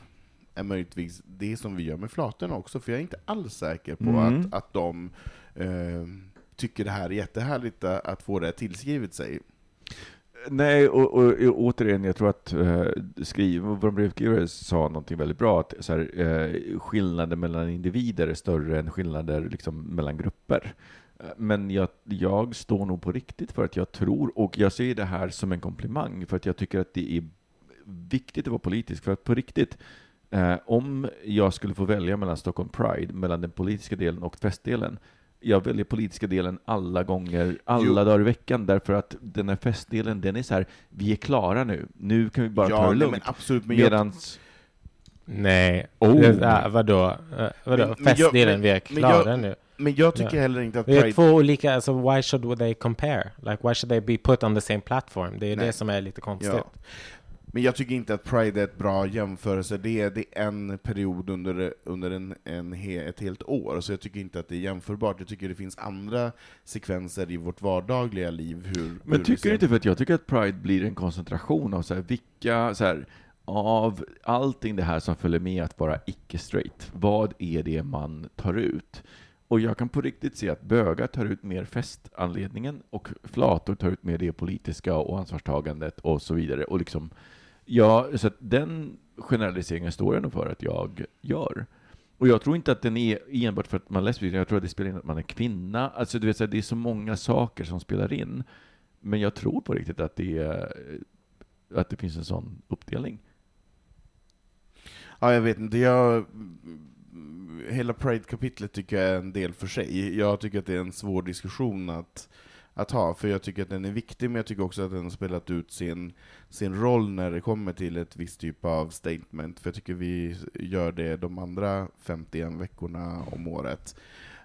är möjligtvis det som vi gör med flatorna också, för jag är inte alls säker på Mm. att, att de eh, tycker det här är jättehärligt att få det tillskrivet sig. Nej, och, och, och återigen, jag tror att eh, skriv, vår brevskrivare sa någonting väldigt bra, att så här, eh, skillnader mellan individer är större än skillnader liksom, mellan grupper. Eh, men jag, jag står nog på riktigt för att jag tror, och jag ser det här som en komplimang, för att jag tycker att det är viktigt att vara politisk, för att på riktigt, eh, om jag skulle få välja mellan Stockholm Pride, mellan den politiska delen och festdelen, jag väljer politiska delen alla gånger, alla Jo. dagar i veckan, därför att den här festdelen, den är så här, vi är klara nu, nu kan vi bara ta det lugnt. men absolut, men jag, Medans, Nej. Oh. Det, äh, vadå? Uh, vadå? Men- men jag- Festdelen, men- vi är men klara jag- nu. men jag tycker Ja. heller inte att Det är Pride... två olika, alltså why should they compare? Like why should they be put on the same platform? Det är Nej. det som är lite konstigt. Ja. Men jag tycker inte att Pride är ett bra jämförelse, det är, det är en period under, under en, en he, ett helt år, så jag tycker inte att det är jämförbart. Jag tycker det finns andra sekvenser i vårt vardagliga liv, hur... Men hur tycker du inte, för att jag tycker att Pride blir en koncentration av så här, vilka, så här, av allting det här som följer med att vara icke-straight, vad är det man tar ut? Och jag kan på riktigt se att bögar tar ut mer festanledningen och flator tar ut mer det politiska och ansvarstagandet och så vidare. Och liksom, ja, så att den generaliseringen står jag nog för att jag gör. Och jag tror inte att den är enbart för att man är lesbisk, jag tror att det spelar in att man är kvinna. Alltså du vet, så det är så många saker som spelar in. Men jag tror på riktigt att det, är, att det finns en sån uppdelning. Ja, jag vet inte. Jag, hela Pride-kapitlet tycker jag är en del för sig. Jag tycker att det är en svår diskussion att, att ha, för jag tycker att den är viktig, men jag tycker också att den har spelat ut sin, sin roll när det kommer till ett visst typ av statement, för jag tycker vi gör det de andra 51 veckorna om året.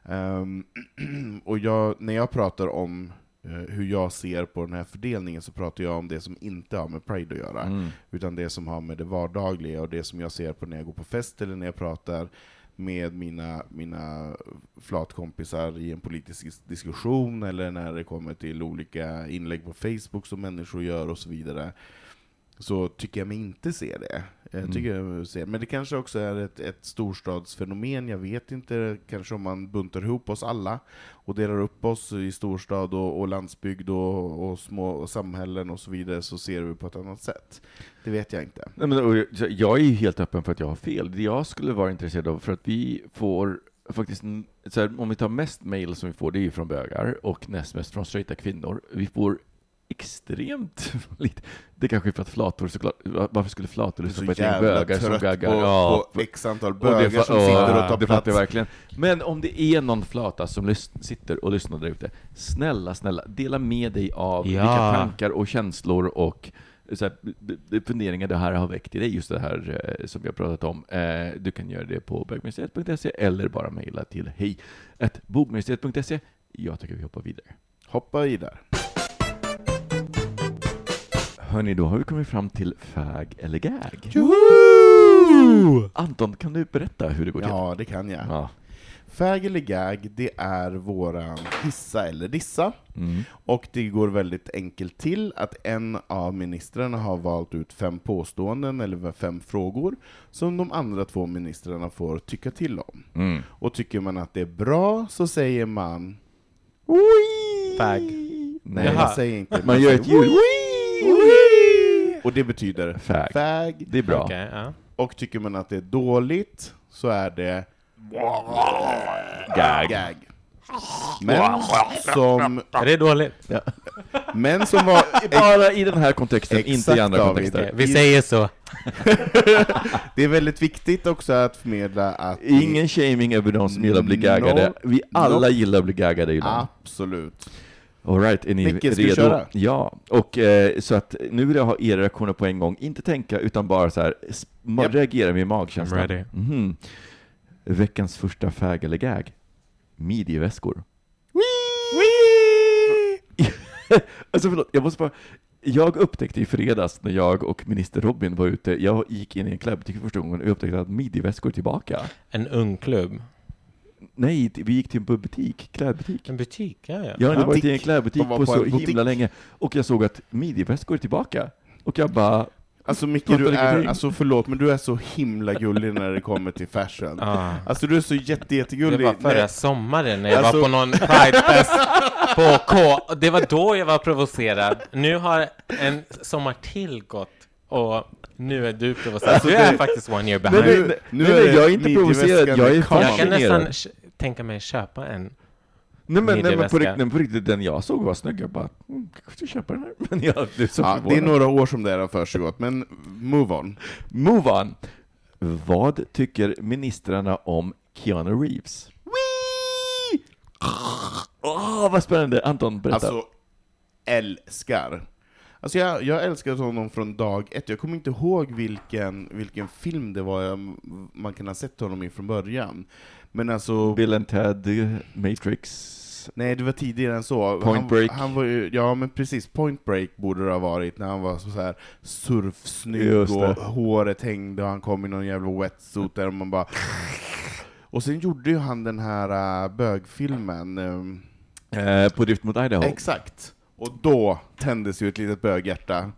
Ehm, [clears throat] och jag, när jag pratar om eh, hur jag ser på den här fördelningen så pratar jag om det som inte har med Pride att göra Mm. utan det som har med det vardagliga och det som jag ser på när jag går på fest eller när jag pratar med mina, mina flatkompisar i en politisk diskussion eller när det kommer till olika inlägg på Facebook som människor gör och så vidare så tycker jag mig inte se det. Jag Mm. tycker jag ser. Men det kanske också är ett, ett storstadsfenomen, jag vet inte, kanske om man buntar ihop oss alla och delar upp oss i storstad och, och landsbygd och, och små samhällen och så vidare, så ser vi på ett annat sätt. Det vet jag inte. Nej, men, jag- är ju helt öppen för att jag har fel. Det jag skulle vara intresserad av, för att vi får faktiskt, här, om vi tar mest mail som vi får, det är ju från bögar och näst mest från straighta kvinnor. Vi får extremt lite. Det kanske är för att flator såklart, varför skulle flator lyssna så på ett gäng jävla bögar som trött gaggar? på, Ja, på x antal och det bögar som sitter och tar det plats. jag verkligen. Men om det är någon flata som sitter och lyssnar där ute, snälla, snälla, dela med dig av Ja. vilka tankar och känslor och så här, funderingar det här har väckt i dig, just det här eh, som vi har pratat om. Eh, du kan göra det på bögministeriet.se eller bara mejla till hej. Jag tycker vi hoppar vidare. Hoppa i där. Hörni, då har vi kommit fram till fag eller gag. Anton, kan du berätta hur det går till? Ja, det kan jag. Ja. Fag eller gag, det är våran hissa eller dissa. Mm. Och det går väldigt enkelt till att en av ministrarna har valt ut fem påståenden eller fem frågor som de andra två ministrarna får tycka till om. Mm. Och tycker man att det är bra så säger man Fag. Nej, Jaha. man säger inte man gör ett ljud. Och det betyder Fag. fag. Det är bra. Okej, ja. Och tycker man att det är dåligt så är det Gag. gag. Men som, Är det dåligt? men som var... [laughs] Bara i den här kontexten, inte i andra David. kontexter. Vi säger så. [laughs] Det är väldigt viktigt också att förmedla att... Ingen shaming över de som gillar att bli gaggade. Vi alla gillar att bli gaggade. Absolut. All right, är ni Micke, ska redo? köra? Ja, och eh, så att nu vill jag ha era reaktioner på en gång. Inte tänka, utan bara så här, Japp. reagera med I'm magkänslan. ready. Mhm. Veckans första fag eller gag. Midjeväskor. [laughs] alltså förlåt, jag måste bara... Jag upptäckte i fredags när jag och minister Robin var ute, jag gick in i en klädbutik för första gången och jag upptäckte att midjeväskor är tillbaka. En ungklubb. Nej, vi gick till en butik, klädbutik. En butik, ja ja. Jag har inte varit i en Butik. klädbutik på, på så butik. himla länge, och jag såg att midjeväskor är tillbaka. Och jag bara, Alltså Micke, du är, alltså förlåt, men du är så himla gullig när det kommer till fashion. Ah. Alltså du är så jätte, Det jättegullig. var förra Nej, sommaren när jag Alltså- var på någon pridefest på K. Det var då jag var provocerad. Nu har en sommar till gått och nu är du provocerad. Alltså, du är faktiskt one year nej, behind. nej, nu- nej, nu nej, är det jag är inte provocerad, jag är kameran. jag kan fascinerad. nästan tänka mig köpa en. Nej men, nej, men på, riktigt, nej, på riktigt, den jag såg var snygg, jag bara, mm, kanske köpa den här. [laughs] Men jag blev så Ja, det är några år som det här har försiggått, men move on. Move on! Vad tycker ministrarna om Keanu Reeves? Åh, vad spännande! Anton, berätta. Alltså, älskar. Alltså jag, jag älskar honom från dag ett. Jag kommer inte ihåg vilken, vilken film det var jag, man kan ha sett honom i från början. Men alltså, Bill and Ted, Matrix, Nej, det var tidigare än så. Point han, Break. Han var ju, ja men precis, Point Break borde det ha varit, när han var så här surfsnygg och håret hängde och han kom i någon jävla wetsuit där och man bara... Och sen gjorde ju han den här äh, bögfilmen, ehm, Eh, på Drift mot Idaho. exakt. Och då tändes ju ett litet böghjärta.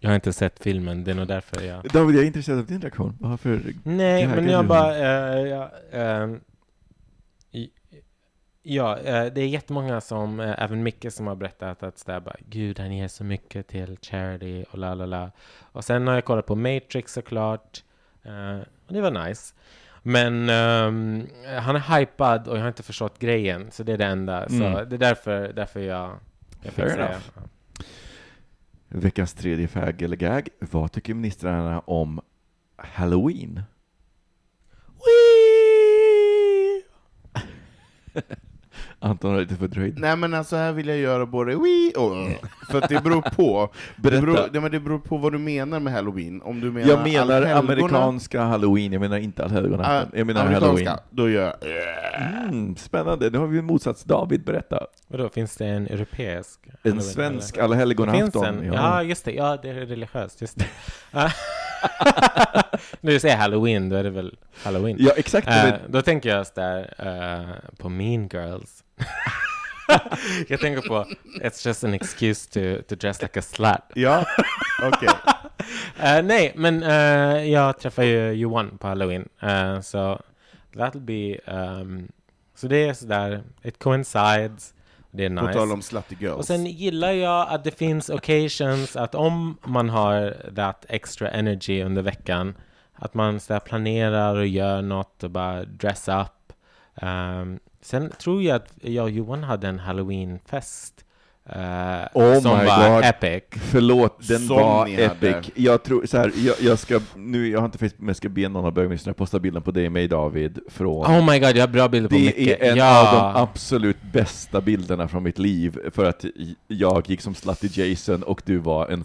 Jag har inte sett filmen, det är nog därför jag... David, jag är intresserad av din reaktion. Varför? Nej, men jag bara... eh, ja, i- ja, eh, det är jättemånga som, eh, även Micke som har berättat att sådär bara, gud han ger så mycket till charity och la la la. Och sen har jag kollat på Matrix såklart, och det var nice. Men ehm, han är hypad och jag har inte förstått grejen, så det är det enda. Så Mm. det är därför, därför jag, Fair enough. Veckans tredje fag eller gag. Vad tycker ministrarna om Halloween? [laughs] Anton är lite fördröjd. Nej men alltså här vill jag göra både oui och för att det beror på. Det beror, nej, men det beror på vad du menar med halloween. Om du menar Jag menar amerikanska halloween, jag menar inte allhelgonafton. Jag menar amerikanska, halloween. då gör jag... Mm, spännande, nu har vi motsats David, berätta. Vadå, finns det en europeisk? En svensk. Finns en? Ja. just det. Ja, det är religiöst. Just det. [laughs] När du säger halloween, då är det väl halloween. Ja, exakt. Men- då tänker jag så där eh, på Mean Girls. Jag tänker på It's just an excuse to, to dress like a slut. Ja, okej. [laughs] Eh, nej, men eh, jag träffar ju Johan på halloween. eh, så that'll be... Um, så det är sådär, it coincides. Det är På nice. tal om slutty girls. Och sen gillar jag att det finns occasions att om man har that extra energy under veckan att man så planerar och gör något och bara dress up. Um, sen tror jag att jag och Johan hade en halloweenfest uh, Oh som my var God. epic. Förlåt, den Som var epic. hade. Jag tror så här, jag, jag ska, nu, jag har inte Facebook, men jag ska be någon av bögministrarna posta bilden på dig och mig David från Oh my god, jag har bra bilder på Det mycket. är en ja. av de absolut bästa bilderna från mitt liv, för att jag gick som Slutty Jason och du var en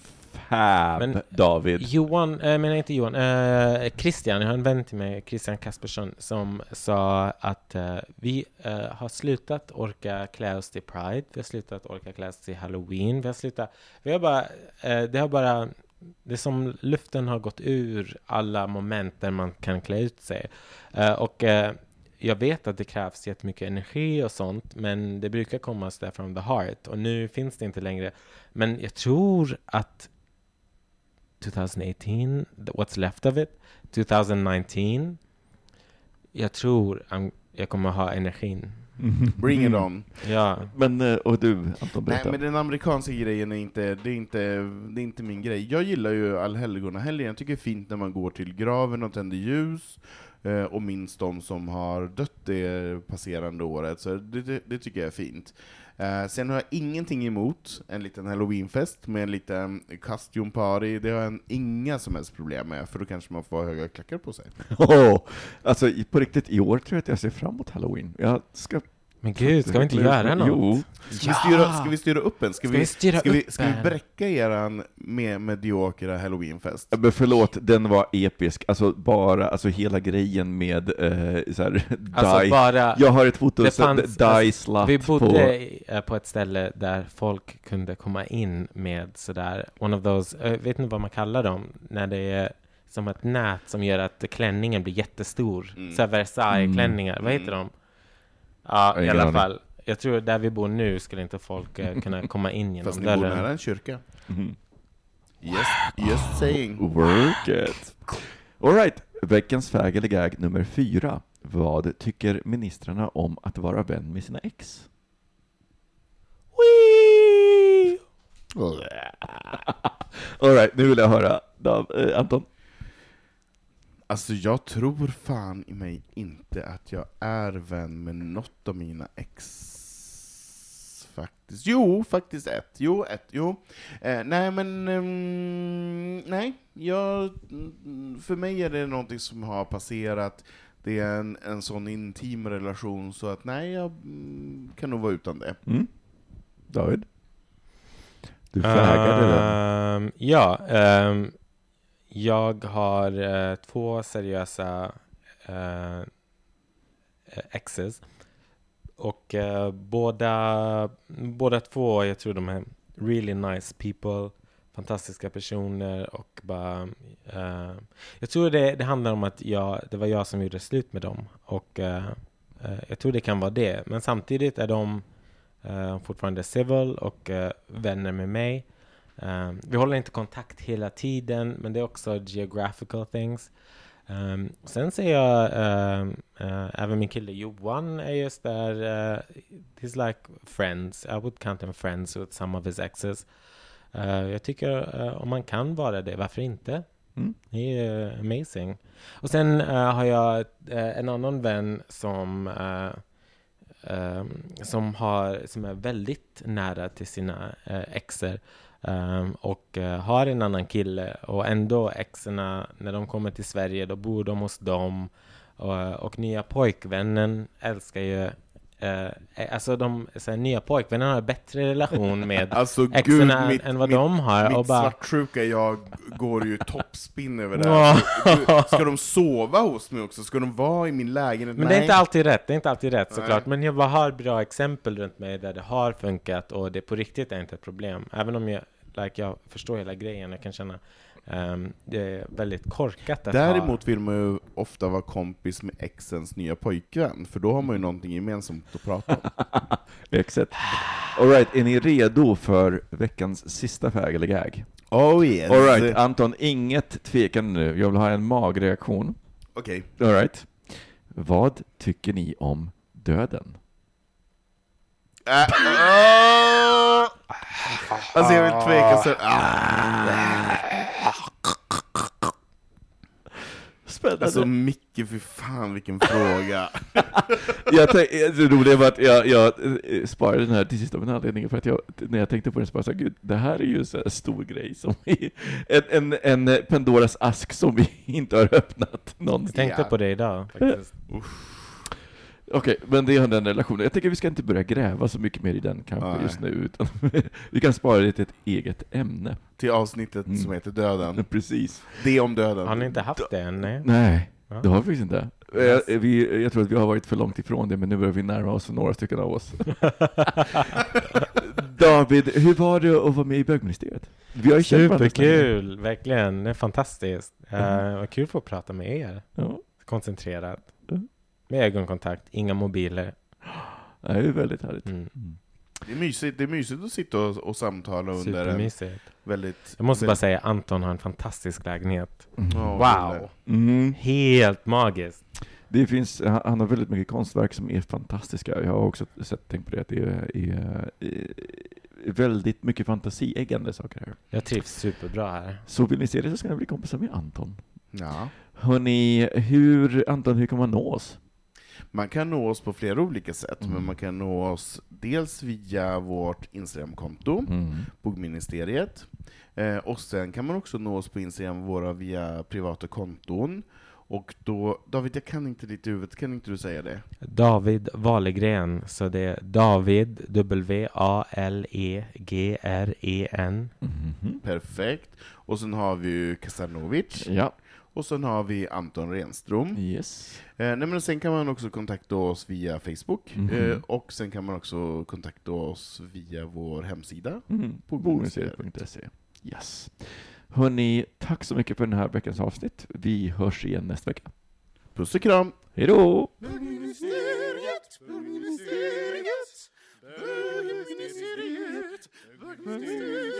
fab Men- David. Johan, äh, menar inte Johan, eh, Christian, jag har en vän till mig, Christian Kaspersson, som sa att eh, vi eh, har slutat orka klä oss till Pride, vi har slutat orka klä oss till Halloween, vi har slutat, vi har bara, eh, det har bara, det är som luften har gått ur alla moment där man kan klä ut sig. Eh, och eh, jag vet att det krävs jättemycket energi och sånt, men det brukar komma sådär från the heart, och nu finns det inte längre. Men jag tror att 2018, th- what's left of it, 2019. Jag tror I'm, jag kommer ha energin. Bring it on. Ja, Men, eh, och du, Anton, Nej men den amerikanska grejen är inte, det är inte, det är inte min grej. Jag gillar ju allhelgonahelgen, jag tycker det är fint när man går till graven och tänder ljus, eh, och minns de som har dött det passerande året, så det, det, det tycker jag är fint. Eh, sen har jag ingenting emot en liten halloweenfest med en liten costume party, det har jag inga som helst problem med, för då kanske man får ha höga klackar på sig. [laughs] Oh, alltså på riktigt, i år tror jag att jag ser fram emot halloween. Jag ska men gud, ska vi inte göra något? Jo. Ska, vi, styra, ska vi styra upp en? Ska, Ska vi styra ska, vi, upp ska vi bräcka eran med mediokra halloweenfest? Men förlåt, den var episk. Alltså bara, alltså hela grejen med eh, så här, Alltså die. bara, Jag har ett foto, det fanns- die alltså, slut vi på... bodde i- eh, på ett ställe där folk kunde komma in med sådär, one of those, jag vet inte vad man kallar dem, när det är som ett nät som gör att klänningen blir jättestor. Mm. Så Versailles-klänningar, vad heter de? Ja, i alla aning. fall. Jag tror där vi bor nu skulle inte folk eh, kunna komma in genom Fast ni bor nära dörren. en kyrka. Yes, just saying. Work it. Alright, veckans fag eller gag nummer fyra. Vad tycker ministrarna om att vara vän med sina ex? [laughs] Alright, nu vill jag höra Dav, eh, Anton. Alltså jag tror fan i mig inte att jag är vän med något av mina ex faktiskt. Jo, faktiskt ett. Jo, ett. Jo. Eh, nej men, ehm, nej. Jag, mm, för mig är det någonting som har passerat. Det är en, en sån intim relation så att nej, jag mm, kan nog vara utan det. Mm? David? Du fägade den. Ehm, Ja, ehm, jag har eh, två seriösa eh, eh, exes. och eh, båda, båda två, jag tror de är really nice people, fantastiska personer och bara... eh, jag tror det, det handlar om att jag, det var jag som gjorde slut med dem och eh, eh jag tror det kan vara det. Men samtidigt är de eh, fortfarande civil och eh, vänner med mig. Eh, vi håller inte kontakt hela tiden, men det är också geographical things. Um, sen ser jag um, uh, även min kille Johan är just där. Uh, he's like friends. I would count them friends with some of his exes. Uh, jag tycker om man kan vara det, varför inte? Mm. Det är amazing. Och sen har jag en annan vän som um, som, har, som är väldigt nära till sina uh, exer. Um, och uh, har en annan kille och ändå exerna, när de kommer till Sverige, då bor de hos dem. Och, eh, och nya pojkvännen älskar ju uh, alltså de här, nya pojkvännen har en bättre relation med [laughs] Alltså exerna mitt, än vad mitt, de har. mitt och bara, svartsjuka jag går ju toppspinn över det [laughs] här. Ska de sova hos mig också? Ska de vara i min lägenhet? Men Nej. det är inte alltid rätt, det är inte alltid rätt Nej. såklart. Men jag har bra exempel runt mig där det har funkat och det på riktigt är inte ett problem. Även om jag, like, jag förstår hela grejen, jag kan känna det är väldigt korkat att ha... Däremot vill man ju ofta vara kompis med exens nya pojkvän, för då har man ju någonting gemensamt att prata om. [laughs] Exakt. Alright, är ni redo för veckans sista fag eller gag? Oh yes! Alright, Anton, inget tvekande nu. Jag vill ha en magreaktion. Okej. Alright. Vad tycker ni om döden? Äh, åh! Alltså jag vill tveka så... Ah. Spännande. Alltså Micke, för fan vilken [laughs] fråga. jag tänk, det roliga var att jag, jag eh, sparade den här till sist av en anledning, för att jag, när jag tänkte på den så bara så här, gud, det här är ju en stor grej, som vi, en, en, en Pandoras ask som vi [laughs] inte har öppnat Jag någonsin. tänkte Ja. på det idag faktiskt. [laughs] Okej, men det är den relationen. Jag tänker vi ska inte börja gräva så mycket mer i den kanske Nej. just nu, utan [laughs] vi kan spara det till ett eget ämne. Till avsnittet Mm. som heter Döden. [laughs] Precis. Det om döden. Har ni inte haft det än? Nej. Nej, Ja. det har vi faktiskt inte. Yes. Eh, Vi, jag tror att vi har varit för långt ifrån det, men nu börjar vi närma oss några stycken av oss. [laughs] David, hur var det att vara med i bögministeriet? Vi har. Superkul, verkligen. Det är fantastiskt. Mm. Uh, vad kul att få prata med er. Ja, Koncentrerat. Mm. Med ögonkontakt, inga mobiler. det är ju väldigt härligt. Mm. Mm. Det är mysigt, det är mysigt att sitta och, och samtala under en väldigt... Jag måste bara säga, Anton har en fantastisk lägenhet. Ja, Wow! Mm. Helt magiskt. Det finns, han han har väldigt mycket konstverk som är fantastiska. Jag har också sett, tänkt på det, att det är, är, är väldigt mycket fantasieggande saker här. Jag trivs superbra här. Så vill ni se det så ska ni bli kompisar med Anton. Ja. Hörni, hur, Anton, hur kan man nå oss? Man kan nå oss på flera olika sätt, Mm. men man kan nå oss dels via vårt Instagramkonto, Mm. Bogministeriet, eh, och sen kan man också nå oss på Instagram våra via privata konton. Och då, David, jag kan inte ditt huvud, kan inte du säga det? David Wahlgren, så det är David W-A-L-E-G-R-E-N. Mhm. Perfekt. Och sen har vi ju Kasanovic, Ja, och sen har vi Anton Renström. yes. Eh, nej, men sen kan man också kontakta oss via Facebook, Mhm. eh, och sen kan man också kontakta oss via vår hemsida. Mm. På Bogmuseet.se. Yes. Hörni, tack så mycket för den här veckans avsnitt. Vi hörs igen nästa vecka. Puss och kram! Hej då! Bögministeriet, bögministeriet, bögministeriet,